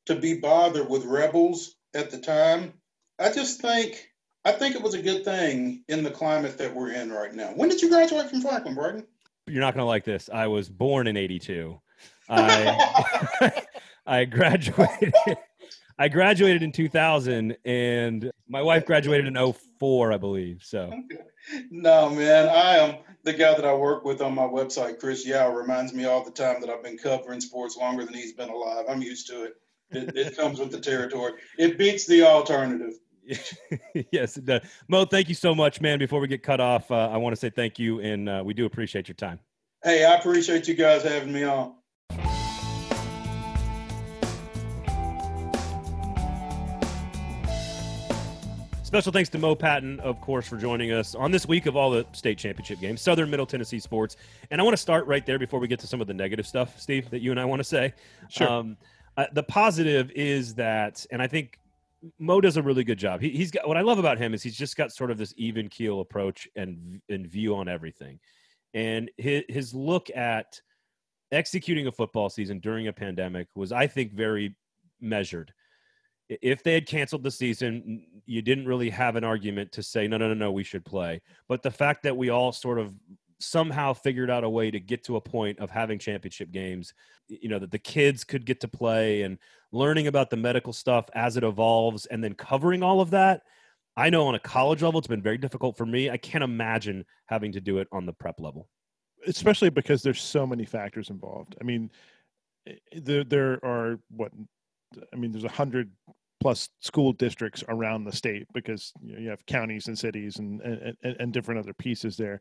to be bothered with rebels at the time. I just think I think it was a good thing in the climate that we're in right now. When did you graduate from Franklin, Braden? You're not going to like this. I was born in 82. I I graduated I graduated in 2000 and my wife graduated in 04, I believe. So No, man. I am the guy that I work with on my website, Chris Yao, reminds me all the time that I've been covering sports longer than he's been alive. I'm used to it. It, it comes with the territory. It beats the alternative. yes, it does. Mo, thank you so much, man. Before we get cut off, uh, I want to say thank you, and uh, we do appreciate your time. Hey, I appreciate you guys having me on. Special thanks to Mo Patton, of course, for joining us on this week of all the state championship games, Southern Middle Tennessee sports. And I want to start right there before we get to some of the negative stuff, Steve, that you and I want to say. Sure. Um, uh, the positive is that, and I think Mo does a really good job. He, has got what I love about him is he's just got sort of this even keel approach and and view on everything, and his his look at executing a football season during a pandemic was, I think, very measured if they had canceled the season, you didn't really have an argument to say, no, no, no, no, we should play. But the fact that we all sort of somehow figured out a way to get to a point of having championship games, you know, that the kids could get to play and learning about the medical stuff as it evolves and then covering all of that. I know on a college level, it's been very difficult for me. I can't imagine having to do it on the prep level. Especially because there's so many factors involved. I mean, there, there are what I mean, there's a hundred plus school districts around the state because you, know, you have counties and cities and, and, and different other pieces there.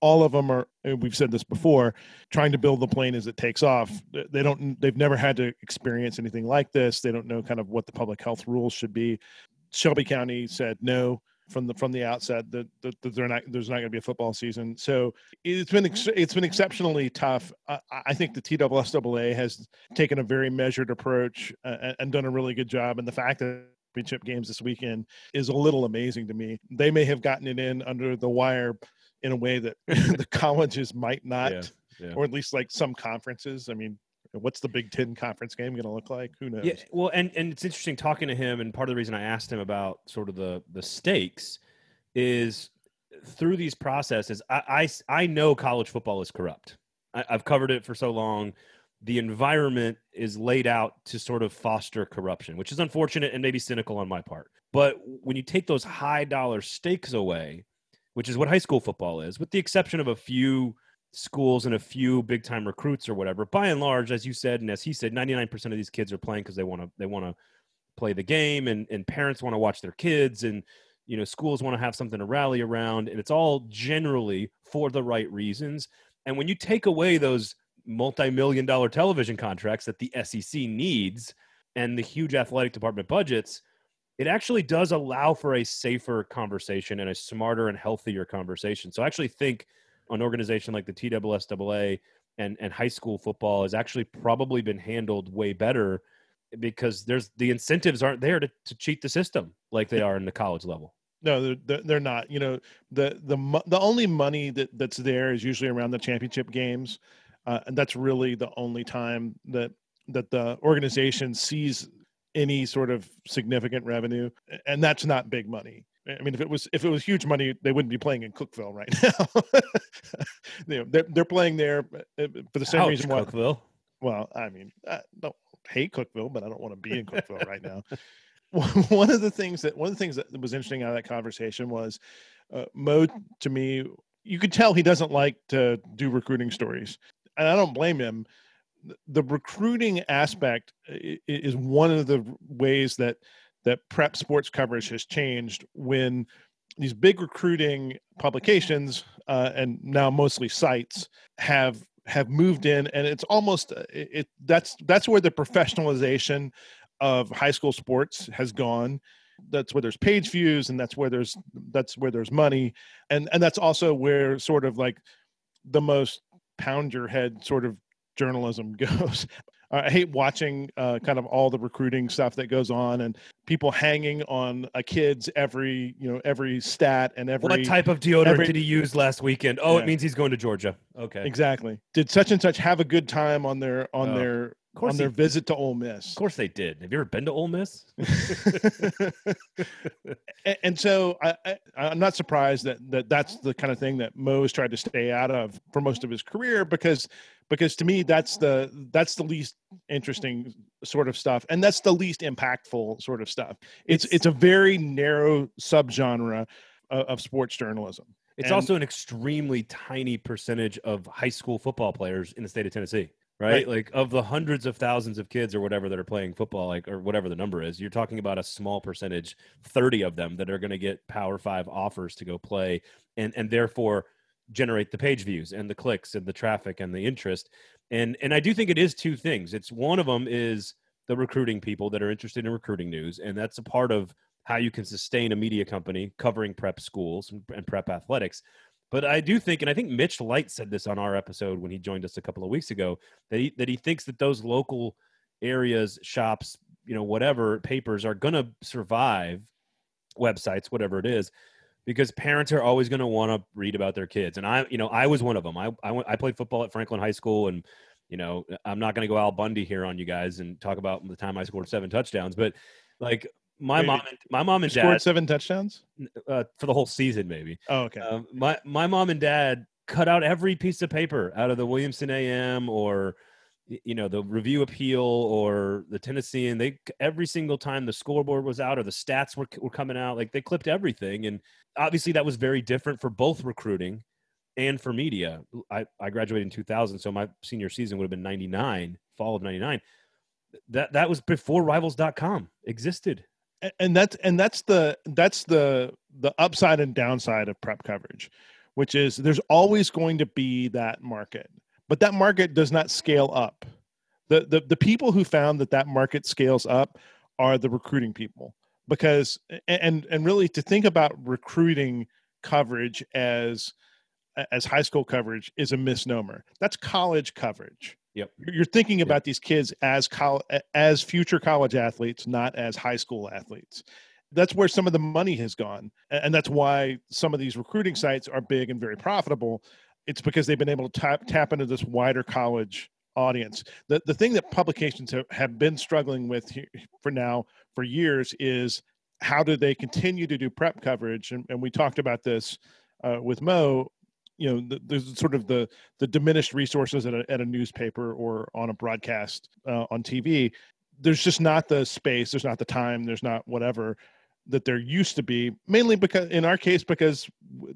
All of them are we've said this before trying to build the plane as it takes off they don't they've never had to experience anything like this. They don't know kind of what the public health rules should be. Shelby county said no from the from the outset that, that, that they're not there's not going to be a football season. So it's been it's been exceptionally tough. I, I think the TSSAA has taken a very measured approach uh, and done a really good job. And the fact that championship games this weekend is a little amazing to me. They may have gotten it in under the wire in a way that the colleges might not, yeah, yeah. or at least like some conferences. I mean, what's the Big Ten conference game going to look like? Who knows? Yeah, well, and and it's interesting talking to him, and part of the reason I asked him about sort of the the stakes is through these processes. I I, I know college football is corrupt. I, I've covered it for so long. The environment is laid out to sort of foster corruption, which is unfortunate and maybe cynical on my part. But when you take those high dollar stakes away, which is what high school football is, with the exception of a few schools and a few big time recruits or whatever. By and large, as you said, and as he said, 99% of these kids are playing because they want to they want to play the game and, and parents want to watch their kids and you know schools want to have something to rally around. And it's all generally for the right reasons. And when you take away those multi-million dollar television contracts that the sec needs and the huge athletic department budgets it actually does allow for a safer conversation and a smarter and healthier conversation. So i actually think an organization like the TSSAA and and high school football has actually probably been handled way better because there's the incentives aren't there to, to cheat the system like they are in the college level. No, they're, they're not. You know, the the the only money that that's there is usually around the championship games, uh, and that's really the only time that that the organization sees any sort of significant revenue, and that's not big money. I mean, if it was if it was huge money, they wouldn't be playing in Cookeville right now. you know, they're they're playing there uh, for the same Ouch, reason. Why, Cookeville. Well, I mean, I don't hate Cookeville, but I don't want to be in Cookeville right now. one of the things that one of the things that was interesting out of that conversation was uh, Mo. To me, you could tell he doesn't like to do recruiting stories, and I don't blame him. The recruiting aspect is one of the ways that that prep sports coverage has changed when these big recruiting publications uh, and now mostly sites have have moved in and it's almost uh, it, it, that's that's where the professionalization of high school sports has gone. That's where there's page views and that's where there's that's where there's money and and that's also where sort of like the most pound your head sort of journalism goes I hate watching uh, kind of all the recruiting stuff that goes on and people hanging on a kid's every you know every stat and every what type of deodorant every- did he use last weekend? Oh, Yeah. it means he's going to Georgia. Okay, exactly did such and such have a good time on their on Oh, their course on their did. visit to Ole Miss. Of course they did. Have you ever been to Ole Miss? and, and so I, I, I'm not surprised that, that that's the kind of thing that Mo's tried to stay out of for most of his career because because to me that's the that's the least interesting sort of stuff and that's the least impactful sort of stuff. It's It's- it's, a very narrow subgenre of, of sports journalism. It's And- also an extremely tiny percentage of high school football players in the state of Tennessee, right? Right. Like of the hundreds of thousands of kids or whatever that are playing football, like or whatever the number is, you're talking about a small percentage, 30 of them that are going to get Power 5 offers to go play and and therefore generate the page views and the clicks and the traffic and the interest. And and I do think it is two things. It's one of them is the recruiting people that are interested in recruiting news and that's a part of how you can sustain a media company covering prep schools and prep athletics. But I do think, and I think Mitch Light said this on our episode when he joined us a couple of weeks ago, that he that he thinks that those local areas, shops, you know, whatever papers are going to survive, websites, whatever it is, because parents are always going to want to read about their kids. And I, you know, I was one of them. I I, I played football at Franklin High School, and you know, I'm not going to go Al Bundy here on you guys and talk about the time I scored seven touchdowns, but like my Wait, mom, and, my mom and Scored dad seven touchdowns. uh, for the whole season, maybe. Oh, okay. Um, my my mom and dad cut out every piece of paper out of the Williamson AM or you know the Review Appeal or the Tennessean. They every single time the scoreboard was out or the stats were were coming out, like they clipped everything. And obviously that was very different for both recruiting and for media. I I graduated in 2000, so my senior season would have been 99, fall of 99. That that was before Rivals.com existed. And that's and that's the that's the the upside and downside of prep coverage which is there's always going to be that market but that market does not scale up. The the, the people who found that that market scales up are the recruiting people because and and really to think about recruiting coverage as as high school coverage is a misnomer. That's college coverage Yep. you're thinking about these kids as col- as future college athletes not as high school athletes. That's where some of the money has gone and that's why some of these recruiting sites are big and very profitable. It's because they've been able to tap tap into this wider college audience. The the thing that publications have, have been struggling with here for now for years is how do they continue to do prep coverage? And, and we talked about this uh, with mo you know the, there's sort of the the diminished resources at a, at a newspaper or on a broadcast uh, on tv there's just not the space there's not the time there's not whatever that there used to be mainly because in our case because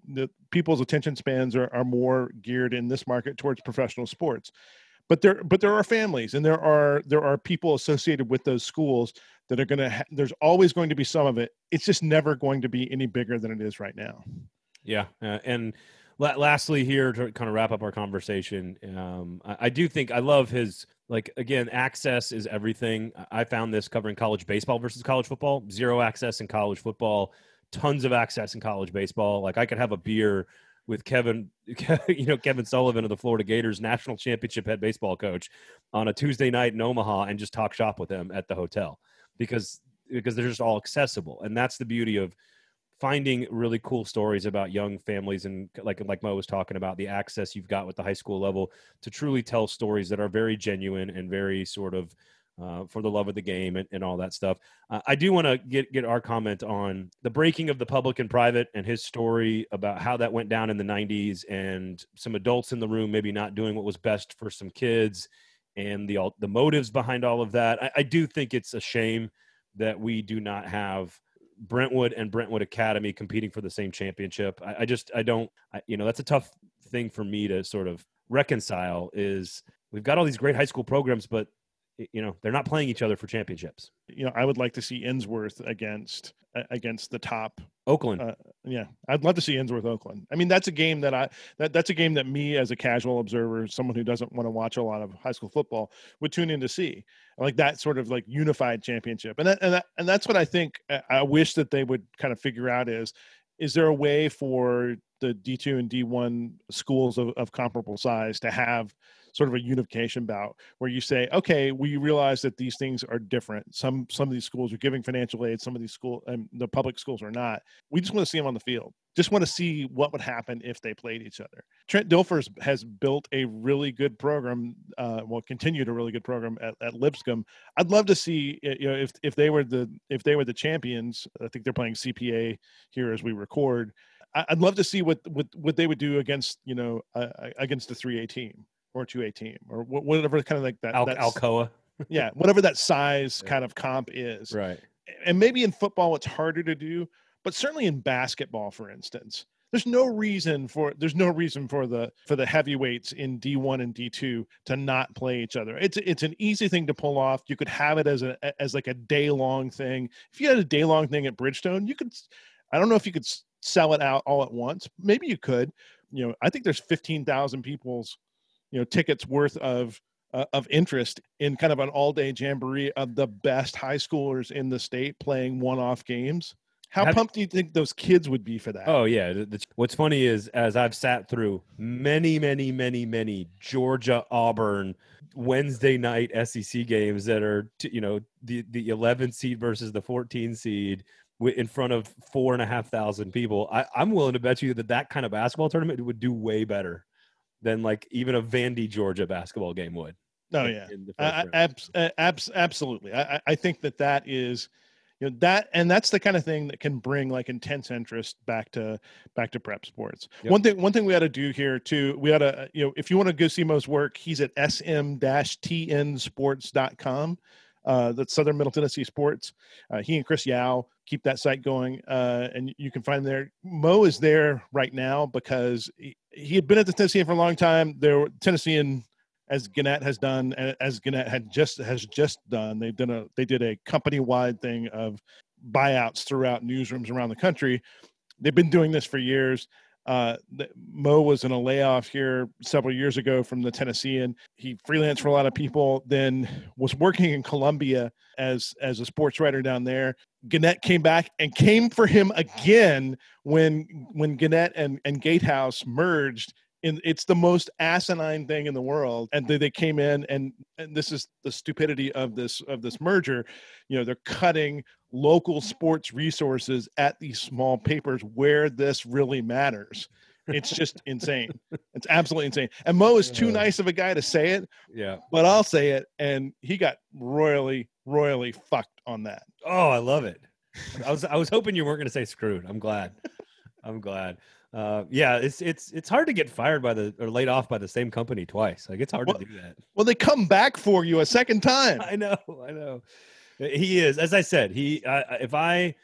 the people's attention spans are, are more geared in this market towards professional sports. But there but there are families and there are there are people associated with those schools that are going to ha- there's always going to be some of it. It's just never going to be any bigger than it is right now. Yeah, uh, and la- lastly, here to kind of wrap up our conversation, um, I-, I do think I love his like again, access is everything. I I found this covering college baseball versus college football. Zero access in college football, tons of access in college baseball. Like I could have a beer with Kevin, you know, Kevin Sullivan of the Florida Gators, national championship head baseball coach, on a Tuesday night in Omaha, and just talk shop with him at the hotel because because they're just all accessible, and that's the beauty of finding really cool stories about young families and like like Mo was talking about the access you've got with the high school level to truly tell stories that are very genuine and very sort of uh, for the love of the game and, and all that stuff. Uh, I do want to get get our comment on the breaking of the public and private and his story about how that went down in the 90s and some adults in the room maybe not doing what was best for some kids and the the motives behind all of that. I, I do think it's a shame that we do not have Brentwood and Brentwood Academy competing for the same championship. I, I just I don't I, you know that's a tough thing for me to sort of reconcile. Is we've got all these great high school programs, but you know they're not playing each other for championships. you know i would like to see Ensworth against against the top Oakland, Uh, yeah i'd love to see Ensworth oakland. I mean that's a game that i that, that's a game that me as a casual observer someone who doesn't want to watch a lot of high school football would tune in to see like that sort of like unified championship. And that, and that, and that's what i think I- i wish that they would kind of figure out is is there a way for the d2 and d1 schools of, of comparable size to have sort of a unification bout where you say, okay, we realize that these things are different. Some some of these schools are giving financial aid, some of these school and the public schools are not. We just want to see them on the field. Just want to see what would happen if they played each other. Trent Dilfers has built a really good program. Uh, well, continued a really good program at, at Lipscomb. I'd love to see you know if if they were the if they were the champions. I think they're playing CPA here as we record. I'd love to see what what what they would do against you know uh, against the three A team or two A team or whatever kind of like that. Al- Alcoa. yeah, whatever that size kind of comp is. Right. And maybe in football it's harder to do, but certainly in basketball, for instance, there's no reason for there's no reason for the for the heavyweights in D1 and D2 to not play each other. It's it's an easy thing to pull off. You could have it as a as like a day long thing. If you had a day long thing at Bridgestone, you could. I don't know if you could sell it out all at once. Maybe you could. You know, I think there's 15,000 people's, you know, tickets worth of uh, of interest in kind of an all-day jamboree of the best high schoolers in the state playing one-off games. How pumped do you think those kids would be for that? Oh yeah. What's funny is as I've sat through many, many, many, many Georgia Auburn Wednesday night SEC games that are you know the the 11 seed versus the 14 seed in front of four and a half thousand people, I, I'm willing to bet you that that kind of basketball tournament would do way better than like even a Vandy Georgia basketball game would. Oh yeah, I, abs, abs, absolutely. I, I think that that is, you know, that and that's the kind of thing that can bring like intense interest back to back to prep sports. Yep. One thing, one thing we ought to do here too, we ought to, you know, if you want to go see Mo's work, he's at sm-tnsports.com uh, that's Southern Middle Tennessee Sports. Uh, he and Chris Yao keep that site going, uh, and you can find there. Mo is there right now because he, he had been at the Tennessean for a long time. There, were Tennessean, as Gannett has done, as Gannett had just has just done. They've done a they did a company wide thing of buyouts throughout newsrooms around the country. They've been doing this for years. Uh, Mo was in a layoff here several years ago from the Tennessean. He freelanced for a lot of people, then was working in Columbia as as a sports writer down there. Gannett came back and came for him again when when Gannett and, and Gatehouse merged in it's the most asinine thing in the world and they, they came in and and this is the stupidity of this of this merger. You know they're cutting local sports resources at these small papers where this really matters. It's just insane. It's absolutely insane. And mo is too uh-huh. nice of a guy to say it yeah. but i'll say it and he got royally royally fucked on that. Oh i love it. I was i was hoping you weren't going to say screwed. I'm glad. I'm glad uh, yeah, it's it's it's hard to get fired by the or laid off by the same company twice. Like it's hard well, to do that. Well, they come back for you a second time. I know, I know. He is, as I said, he. Uh, if I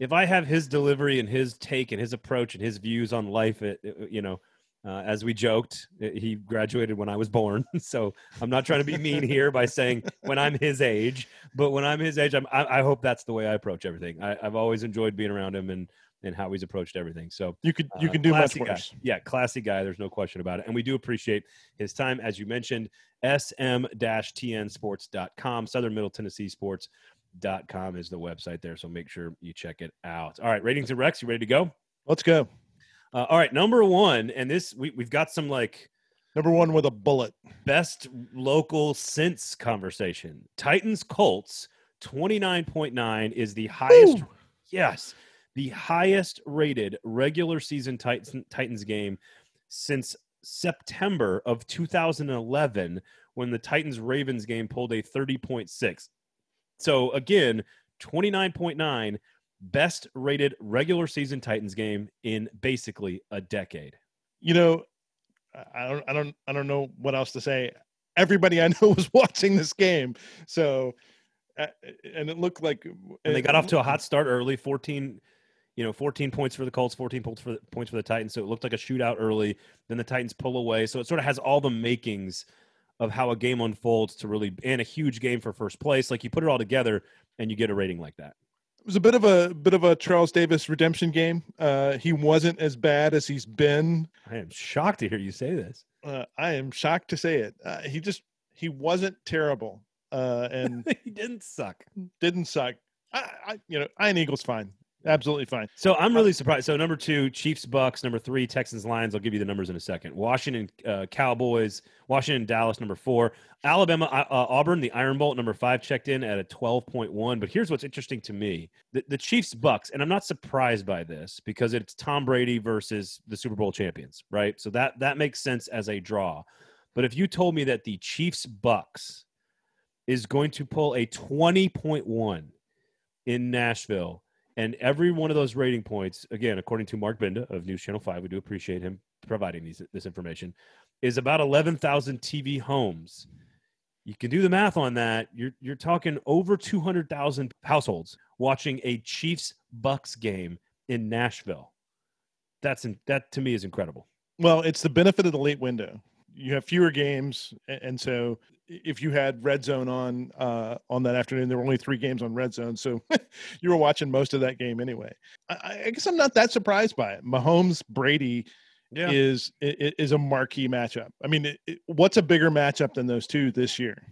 if I have his delivery and his take and his approach and his views on life, it, it, you know, uh, as we joked, he graduated when I was born. So I'm not trying to be mean here by saying when I'm his age, but when I'm his age, I'm, I, I hope that's the way I approach everything. I, have always enjoyed being around him and and how he's approached everything. So you could you uh, can do much worse. Guy. Yeah, classy guy. There's no question about it. And we do appreciate his time, as you mentioned. sm-tnsports.com, Southern Middle Tennessee Sports.com is the website there. So make sure you check it out. All right, ratings and Rex, you ready to go? Let's go. Uh, all right, number one, and this we, we've got some like number one with a bullet. Best local since conversation. Titans Colts 29.9 is the highest. Yes the highest rated regular season Titans, Titans game since September of 2011 when the Titans Ravens game pulled a 30.6. So again, 29.9 best rated regular season Titans game in basically a decade. You know, I don't I don't I don't know what else to say. Everybody I know was watching this game. So uh, and it looked like and they got off to a hot start early 14 you know, 14 points for the Colts, 14 points for the, points for the Titans. So it looked like a shootout early. Then the Titans pull away. So it sort of has all the makings of how a game unfolds to really and a huge game for first place. Like you put it all together and you get a rating like that. It was a bit of a bit of a Charles Davis redemption game. Uh, he wasn't as bad as he's been. I am shocked to hear you say this. Uh, I am shocked to say it. Uh, he just he wasn't terrible, uh, and he didn't suck. Didn't suck. I, I, you know, Ian Eagle's fine absolutely fine. So I'm really surprised. So number two, Chiefs, Bucks. Number three, Texans, Lions. I'll give you the numbers in a second. Washington, uh, Cowboys. Washington, Dallas. Number four, Alabama, uh, Auburn. The Iron Bowl. Number five checked in at a 12.1. But here's what's interesting to me: the, the Chiefs, Bucks, and I'm not surprised by this because it's Tom Brady versus the Super Bowl champions, right? So that that makes sense as a draw. But if you told me that the Chiefs, Bucks is going to pull a 20.1 in Nashville and every one of those rating points, again, according to Mark Binda of News Channel 5, we do appreciate him providing these, this information, is about 11,000 TV homes. You can do the math on that. You're, you're talking over 200,000 households watching a Chiefs Bucks game in Nashville. That's in, that to me is incredible. Well, it's the benefit of the late window. You have fewer games, and so if you had red zone on uh, on that afternoon there were only three games on red zone so you were watching most of that game anyway I, I, guess i'm not that surprised by it mahomes brady yeah. is is a marquee matchup i mean it, it, what's a bigger matchup than those two this year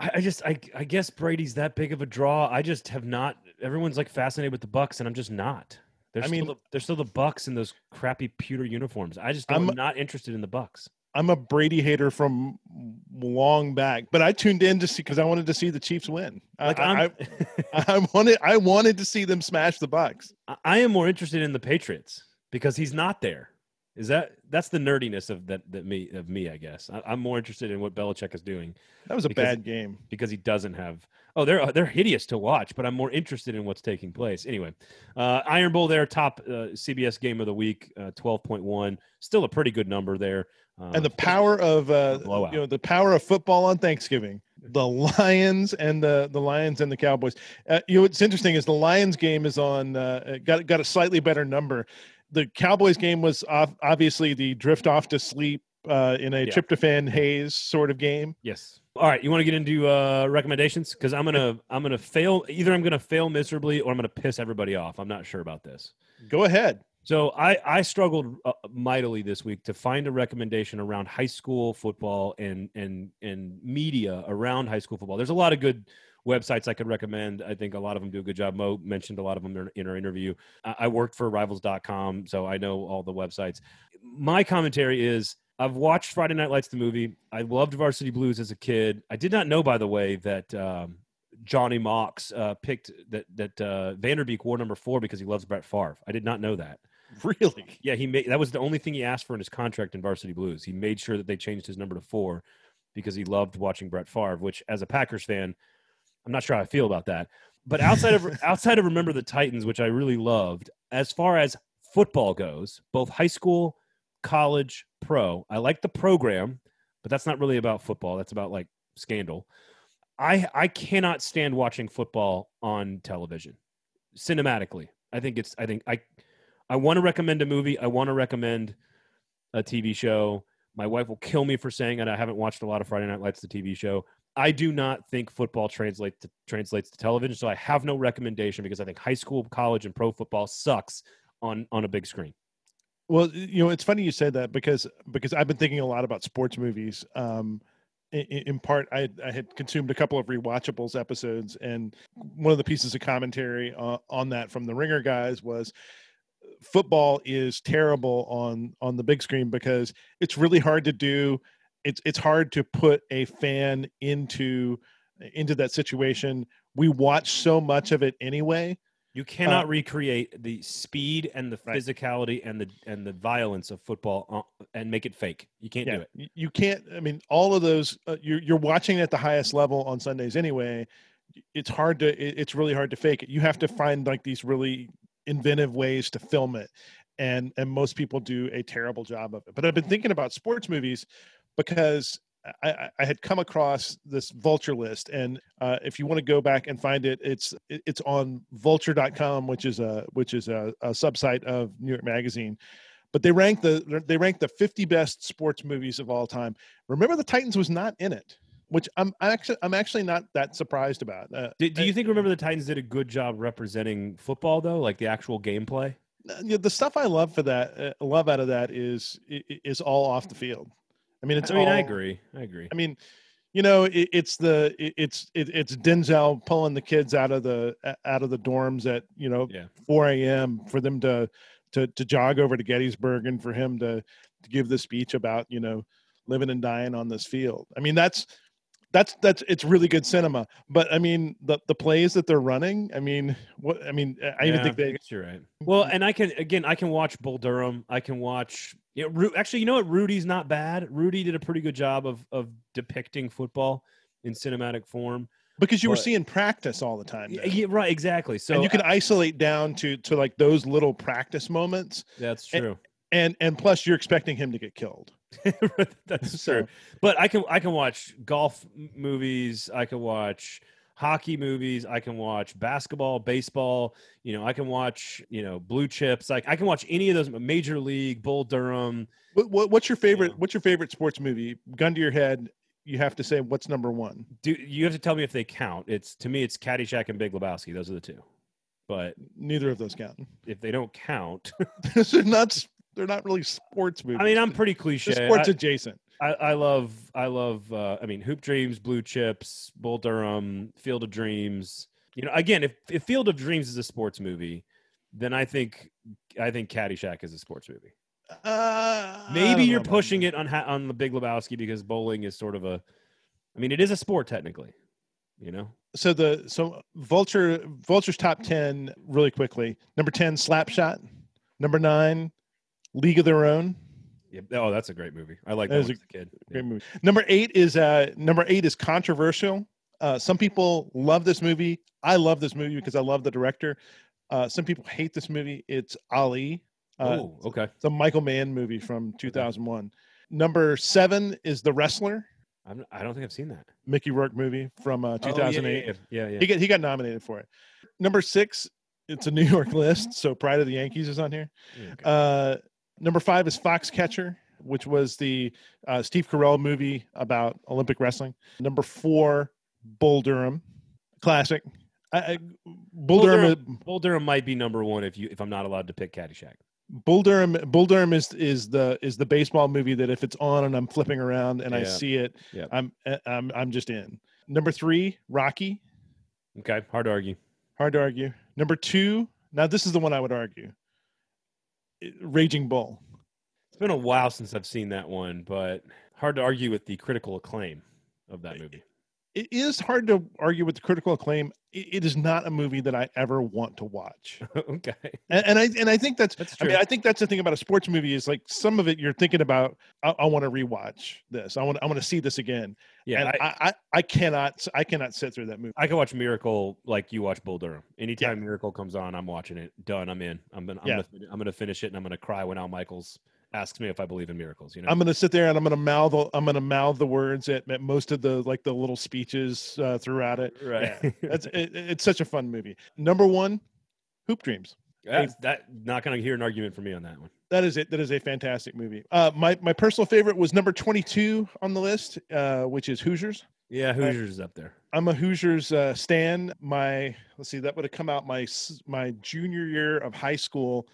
I, just I, I guess brady's that big of a draw i just have not everyone's like fascinated with the bucks and i'm just not they're I mean, the, they're still the Bucks in those crappy pewter uniforms. I just I'm not interested in the Bucks. I'm a Brady hater from long back, but I tuned in to see because I wanted to see the Chiefs win. Like I, I, I, wanted, I wanted to see them smash the Bucks. I am more interested in the Patriots because he's not there. Is that that's the nerdiness of that that me of me? I guess I, am more interested in what Belichick is doing. That was a because, bad game because he doesn't have. Oh, they're they're hideous to watch, but I'm more interested in what's taking place. Anyway, uh, Iron Bowl there, top uh, CBS game of the week, uh, 12.1, still a pretty good number there. Uh, and the power of uh, you know the power of football on Thanksgiving. The Lions and the the Lions and the Cowboys. Uh, you know what's interesting is the Lions game is on uh, got got a slightly better number. The Cowboys game was off, obviously the drift off to sleep uh, in a yeah. tryptophan haze sort of game. Yes. All right, you want to get into uh, recommendations because I'm gonna I'm gonna fail. Either I'm gonna fail miserably or I'm gonna piss everybody off. I'm not sure about this. Go ahead. So I I struggled uh, mightily this week to find a recommendation around high school football and and and media around high school football. There's a lot of good websites I could recommend. I think a lot of them do a good job. Mo mentioned a lot of them in our interview. I worked for Rivals.com, so I know all the websites. My commentary is I've watched Friday Night Lights the movie. I loved Varsity Blues as a kid. I did not know, by the way, that um, Johnny Mox uh, picked that that uh, Van Der Beek wore number four because he loves Brett Favre. I did not know that. Really? Yeah, he made that was the only thing he asked for in his contract in Varsity Blues. He made sure that they changed his number to four because he loved watching Brett Favre. Which, as a Packers fan, I'm not sure how I feel about that. But outside of outside of Remember the Titans, which I really loved, as far as football goes, both high school, college, pro, I like the program, but that's not really about football. That's about like scandal. I I cannot stand watching football on television cinematically. I think it's I think I I want to recommend a movie. I want to recommend a TV show. My wife will kill me for saying it. I haven't watched a lot of Friday Night Lights, the TV show. I do not think football translates to, translates to television, so I have no recommendation because I think high school, college, and pro football sucks on on a big screen. Well, you know, it's funny you said that because because I've been thinking a lot about sports movies. Um, in, in part, I, I had consumed a couple of rewatchables episodes, and one of the pieces of commentary uh, on that from the Ringer guys was football is terrible on on the big screen because it's really hard to do it's it's hard to put a fan into into that situation we watch so much of it anyway you cannot uh, recreate the speed and the physicality and the and the violence of football and make it fake. You can't yeah, do it. You can't. I mean, all of those. Uh, you're you're watching at the highest level on Sundays anyway. It's hard to. It's really hard to fake it. You have to find like these really inventive ways to film it and and most people do a terrible job of it. But i've been thinking about sports movies because I, I had come across this vulture list and uh, if you want to go back and find it it's it's on vulture.com which is a which is a, a subsite of new york magazine. But they rank the they rank the 50 best sports movies of all time. Remember the titans was not in it which I'm, I'm actually I'm actually not that surprised about. Uh, do, do, you think Remember the Titans did a good job representing football though, like the actual gameplay? The stuff I love for that, uh, love out of that is is all off the field. I mean, it's. I mean, all, I agree. I agree. I mean, you know it, it's the it, it's it, it's denzel pulling the kids out of the out of the dorms at you know Yeah. 4 a.m for them to to to jog over to gettysburg and for him to to give the speech about you know living and dying on this field i mean that's that's that's it's really good cinema but i mean the the plays that they're running i mean what i mean i even Yeah, think they guess you're right. Well, and I can again, I can watch Bull Durham. I can watch. You know, Ru- actually, you know what? Rudy's not bad. Rudy did a pretty good job of of depicting football in cinematic form. because you were seeing practice all the time Yeah, yeah, right. Exactly. So and you can isolate down to to like those little practice moments that's and- true. and and plus you're expecting him to get killed That's So- true. But I can I can watch golf movies. I can watch hockey movies. I can watch basketball, baseball. You know, I can watch you know blue chips. Like I can watch any of those. Major League, Bull Durham. what, what, what's your favorite Yeah. what's your favorite sports movie gun to your head you have to say what's number one Do you have to tell me if they count? It's to me, it's Caddyshack and Big Lebowski. Those are the two. But neither of those count if they don't count, they're not they're not really sports movies I mean, I'm pretty They're cliche. sports I- adjacent I, I love I love uh, I mean Hoop Dreams, Blue Chips, Bull Durham, Field of Dreams. You know, again, if, if Field of Dreams is a sports movie, then I think I think Caddyshack is a sports movie. uh, Maybe you're pushing it on ha- on the Big Lebowski because bowling is sort of a I mean, it is a sport technically. You know, so the so vulture vulture's top 10 really quickly number 10 slapshot number 9 league of their own yeah. Oh, that's a great movie. I like That that is one a as a kid. Yeah. Great movie. Number eight is uh number eight is controversial. Uh, some people love this movie. I love this movie because I love the director. Uh, some people hate this movie. It's Ali. Uh, oh, okay. It's a Michael Mann movie from 2001. Number seven is The Wrestler, I'm, I don't think I've seen that. Mickey Rourke movie from uh, Oh, yeah, 2008. Yeah, yeah, yeah. He got he got nominated for it. Number six, it's a New York list, so Pride of the Yankees is on here. Okay. Uh, number five is Foxcatcher, which was the uh, Steve Carell movie about Olympic wrestling. Number four, Bull Durham, classic. I, I, Bull, Bull Durham, Bull Durham might be number one if you if I'm not allowed to pick Caddyshack. Bull Durham, Bull Durham is is the is the baseball movie that if it's on and I'm flipping around and I see it, Yeah. I'm uh, I'm I'm just in. Number three, Rocky. Okay, hard to argue. Hard to argue. Number two, now this is the one I would argue. Raging Bull. It's been a while since I've seen that one, but hard to argue with the critical acclaim of that movie. It is hard to argue with the critical acclaim. It, is not a movie that I ever want to watch, okay, and, and I and I think that's. that's I true. mean, I think that's the thing about a sports movie is like some of it you're thinking about. I, I want to rewatch this. I want. I want to see this again. yeah, and I, I, I, I cannot. I cannot sit through that movie. I can watch Miracle like you watch Bull Durham. Anytime Miracle comes on, I'm watching it. Done. I'm in. I'm gonna. I'm, Yeah. gonna, I'm gonna finish it, and I'm gonna cry when Al Michaels asks me if I believe in miracles. You know. I'm gonna sit there and I'm gonna mouth. the- I'm gonna mouth the words at, at most of the like the little speeches uh, throughout it. right. Yeah, that's it, it's such a fun movie. Number one, Hoop Dreams. That's that. Not gonna hear an argument from me on that one. That is it. That is a fantastic movie. Uh, my my personal favorite was number 22 on the list, uh, which is Hoosiers. Yeah, Hoosiers is up there. I'm a Hoosiers uh, stan. My let's see, that would have come out my my junior year of high school,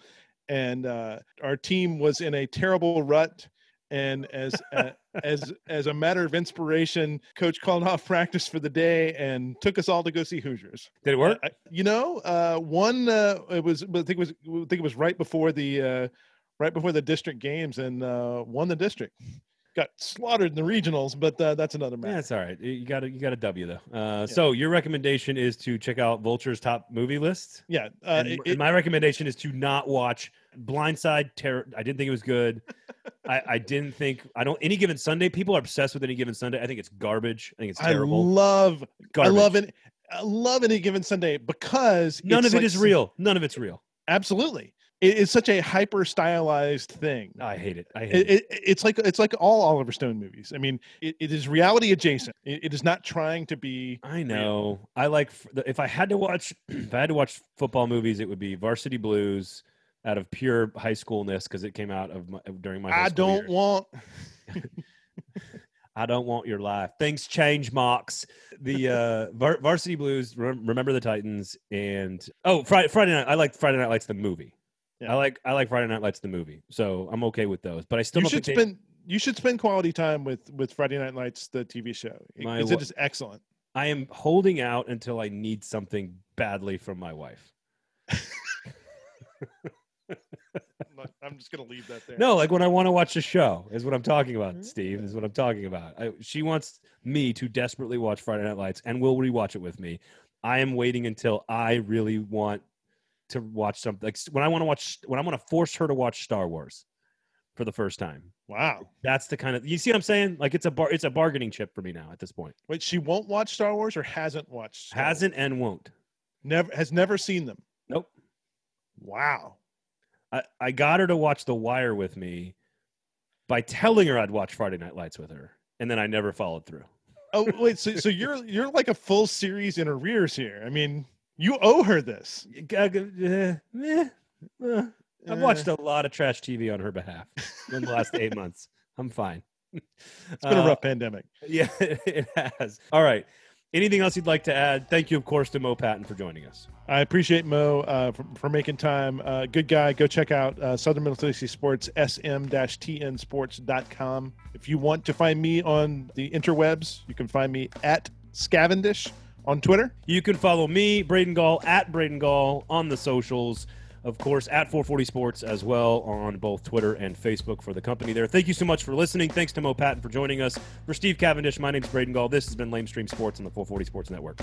and uh, our team was in a terrible rut. And as uh, as as a matter of inspiration, coach called off practice for the day and took us all to go see Hoosiers. Did it work? Uh, you know, uh, one uh, it was I think it was I think it was right before the uh, right before the district games and uh, won the district. Got slaughtered in the regionals, but uh, that's another Yeah, matter. it's all right. You got a you got a W though. Uh, So your recommendation is to check out Vulture's top movie list. Yeah, uh, and, it- and my recommendation is to not watch Blindside. Terror. I didn't think it was good. I, I didn't think. I don't. Any given Sunday, people are obsessed with any given Sunday. I think it's garbage. I think it's terrible. I love garbage. I love it. I love any given Sunday because None of it like is s- real. None of it's real. Absolutely, it, it's such a hyper stylized thing. I hate it. I hate It, it. it, it's like it's like all Oliver Stone movies. I mean, it, it is reality adjacent. It, is not trying to be. I know. I like. If I had to watch, if I had to watch football movies, it would be Varsity Blues, out of pure high schoolness because it came out of my, during my. I don't years. want. I don't want your life. Things change, Mox. The uh, var- Varsity Blues, Rem- Remember the Titans, and oh, Friday, Friday night. I like Friday Night Lights the movie. Yeah. I like I like Friday Night Lights the movie, so I'm okay with those. But I still You should think they- spend. you should spend quality time with with Friday Night Lights, the TV show. Because it is excellent. I am holding out until I need something badly from my wife. I'm, just gonna leave that there. No, like when I want to watch a show is what I'm talking about, Mhm. Steve, is what I'm talking about. I, she wants me to desperately watch Friday Night Lights and will rewatch it with me. I am waiting until I really want to watch something. Like when I want to watch, when I want to force her to watch Star Wars for the first time. Wow. That's the kind of you see what I'm saying? Like it's a bar, it's a bargaining chip for me now at this point. Wait, she won't watch Star Wars or hasn't watched? Star Hasn't and won't. never has never seen them. Nope. Wow. I, I got her to watch The Wire with me by telling her I'd watch Friday Night Lights with her, and then I never followed through. Oh wait, so so you're you're like a full series in arrears here. I mean, you owe her this. Uh, eh, uh, I've Eh, watched a lot of trash TV on her behalf in the last eight months. I'm fine. It's been a Uh, rough pandemic. Yeah, it has. All right. Anything else you'd like to add? Thank you, of course, to Mo Patton for joining us. I appreciate Mo uh, for, for making time. Uh, good guy. Go check out uh, Southern Middle Tennessee Sports, sm-tnsports.com. If you want to find me on the interwebs, you can find me at Scavendish on Twitter. You can follow me, Braden Gall, at Braden Gall on the socials. Of course, at 440 Sports as well on both Twitter and Facebook for the company there. Thank you so much for listening. Thanks to Mo Patton for joining us. For Steve Cavendish, my name is Braden Gall. This has been Lamestream Sports on the 440 Sports Network.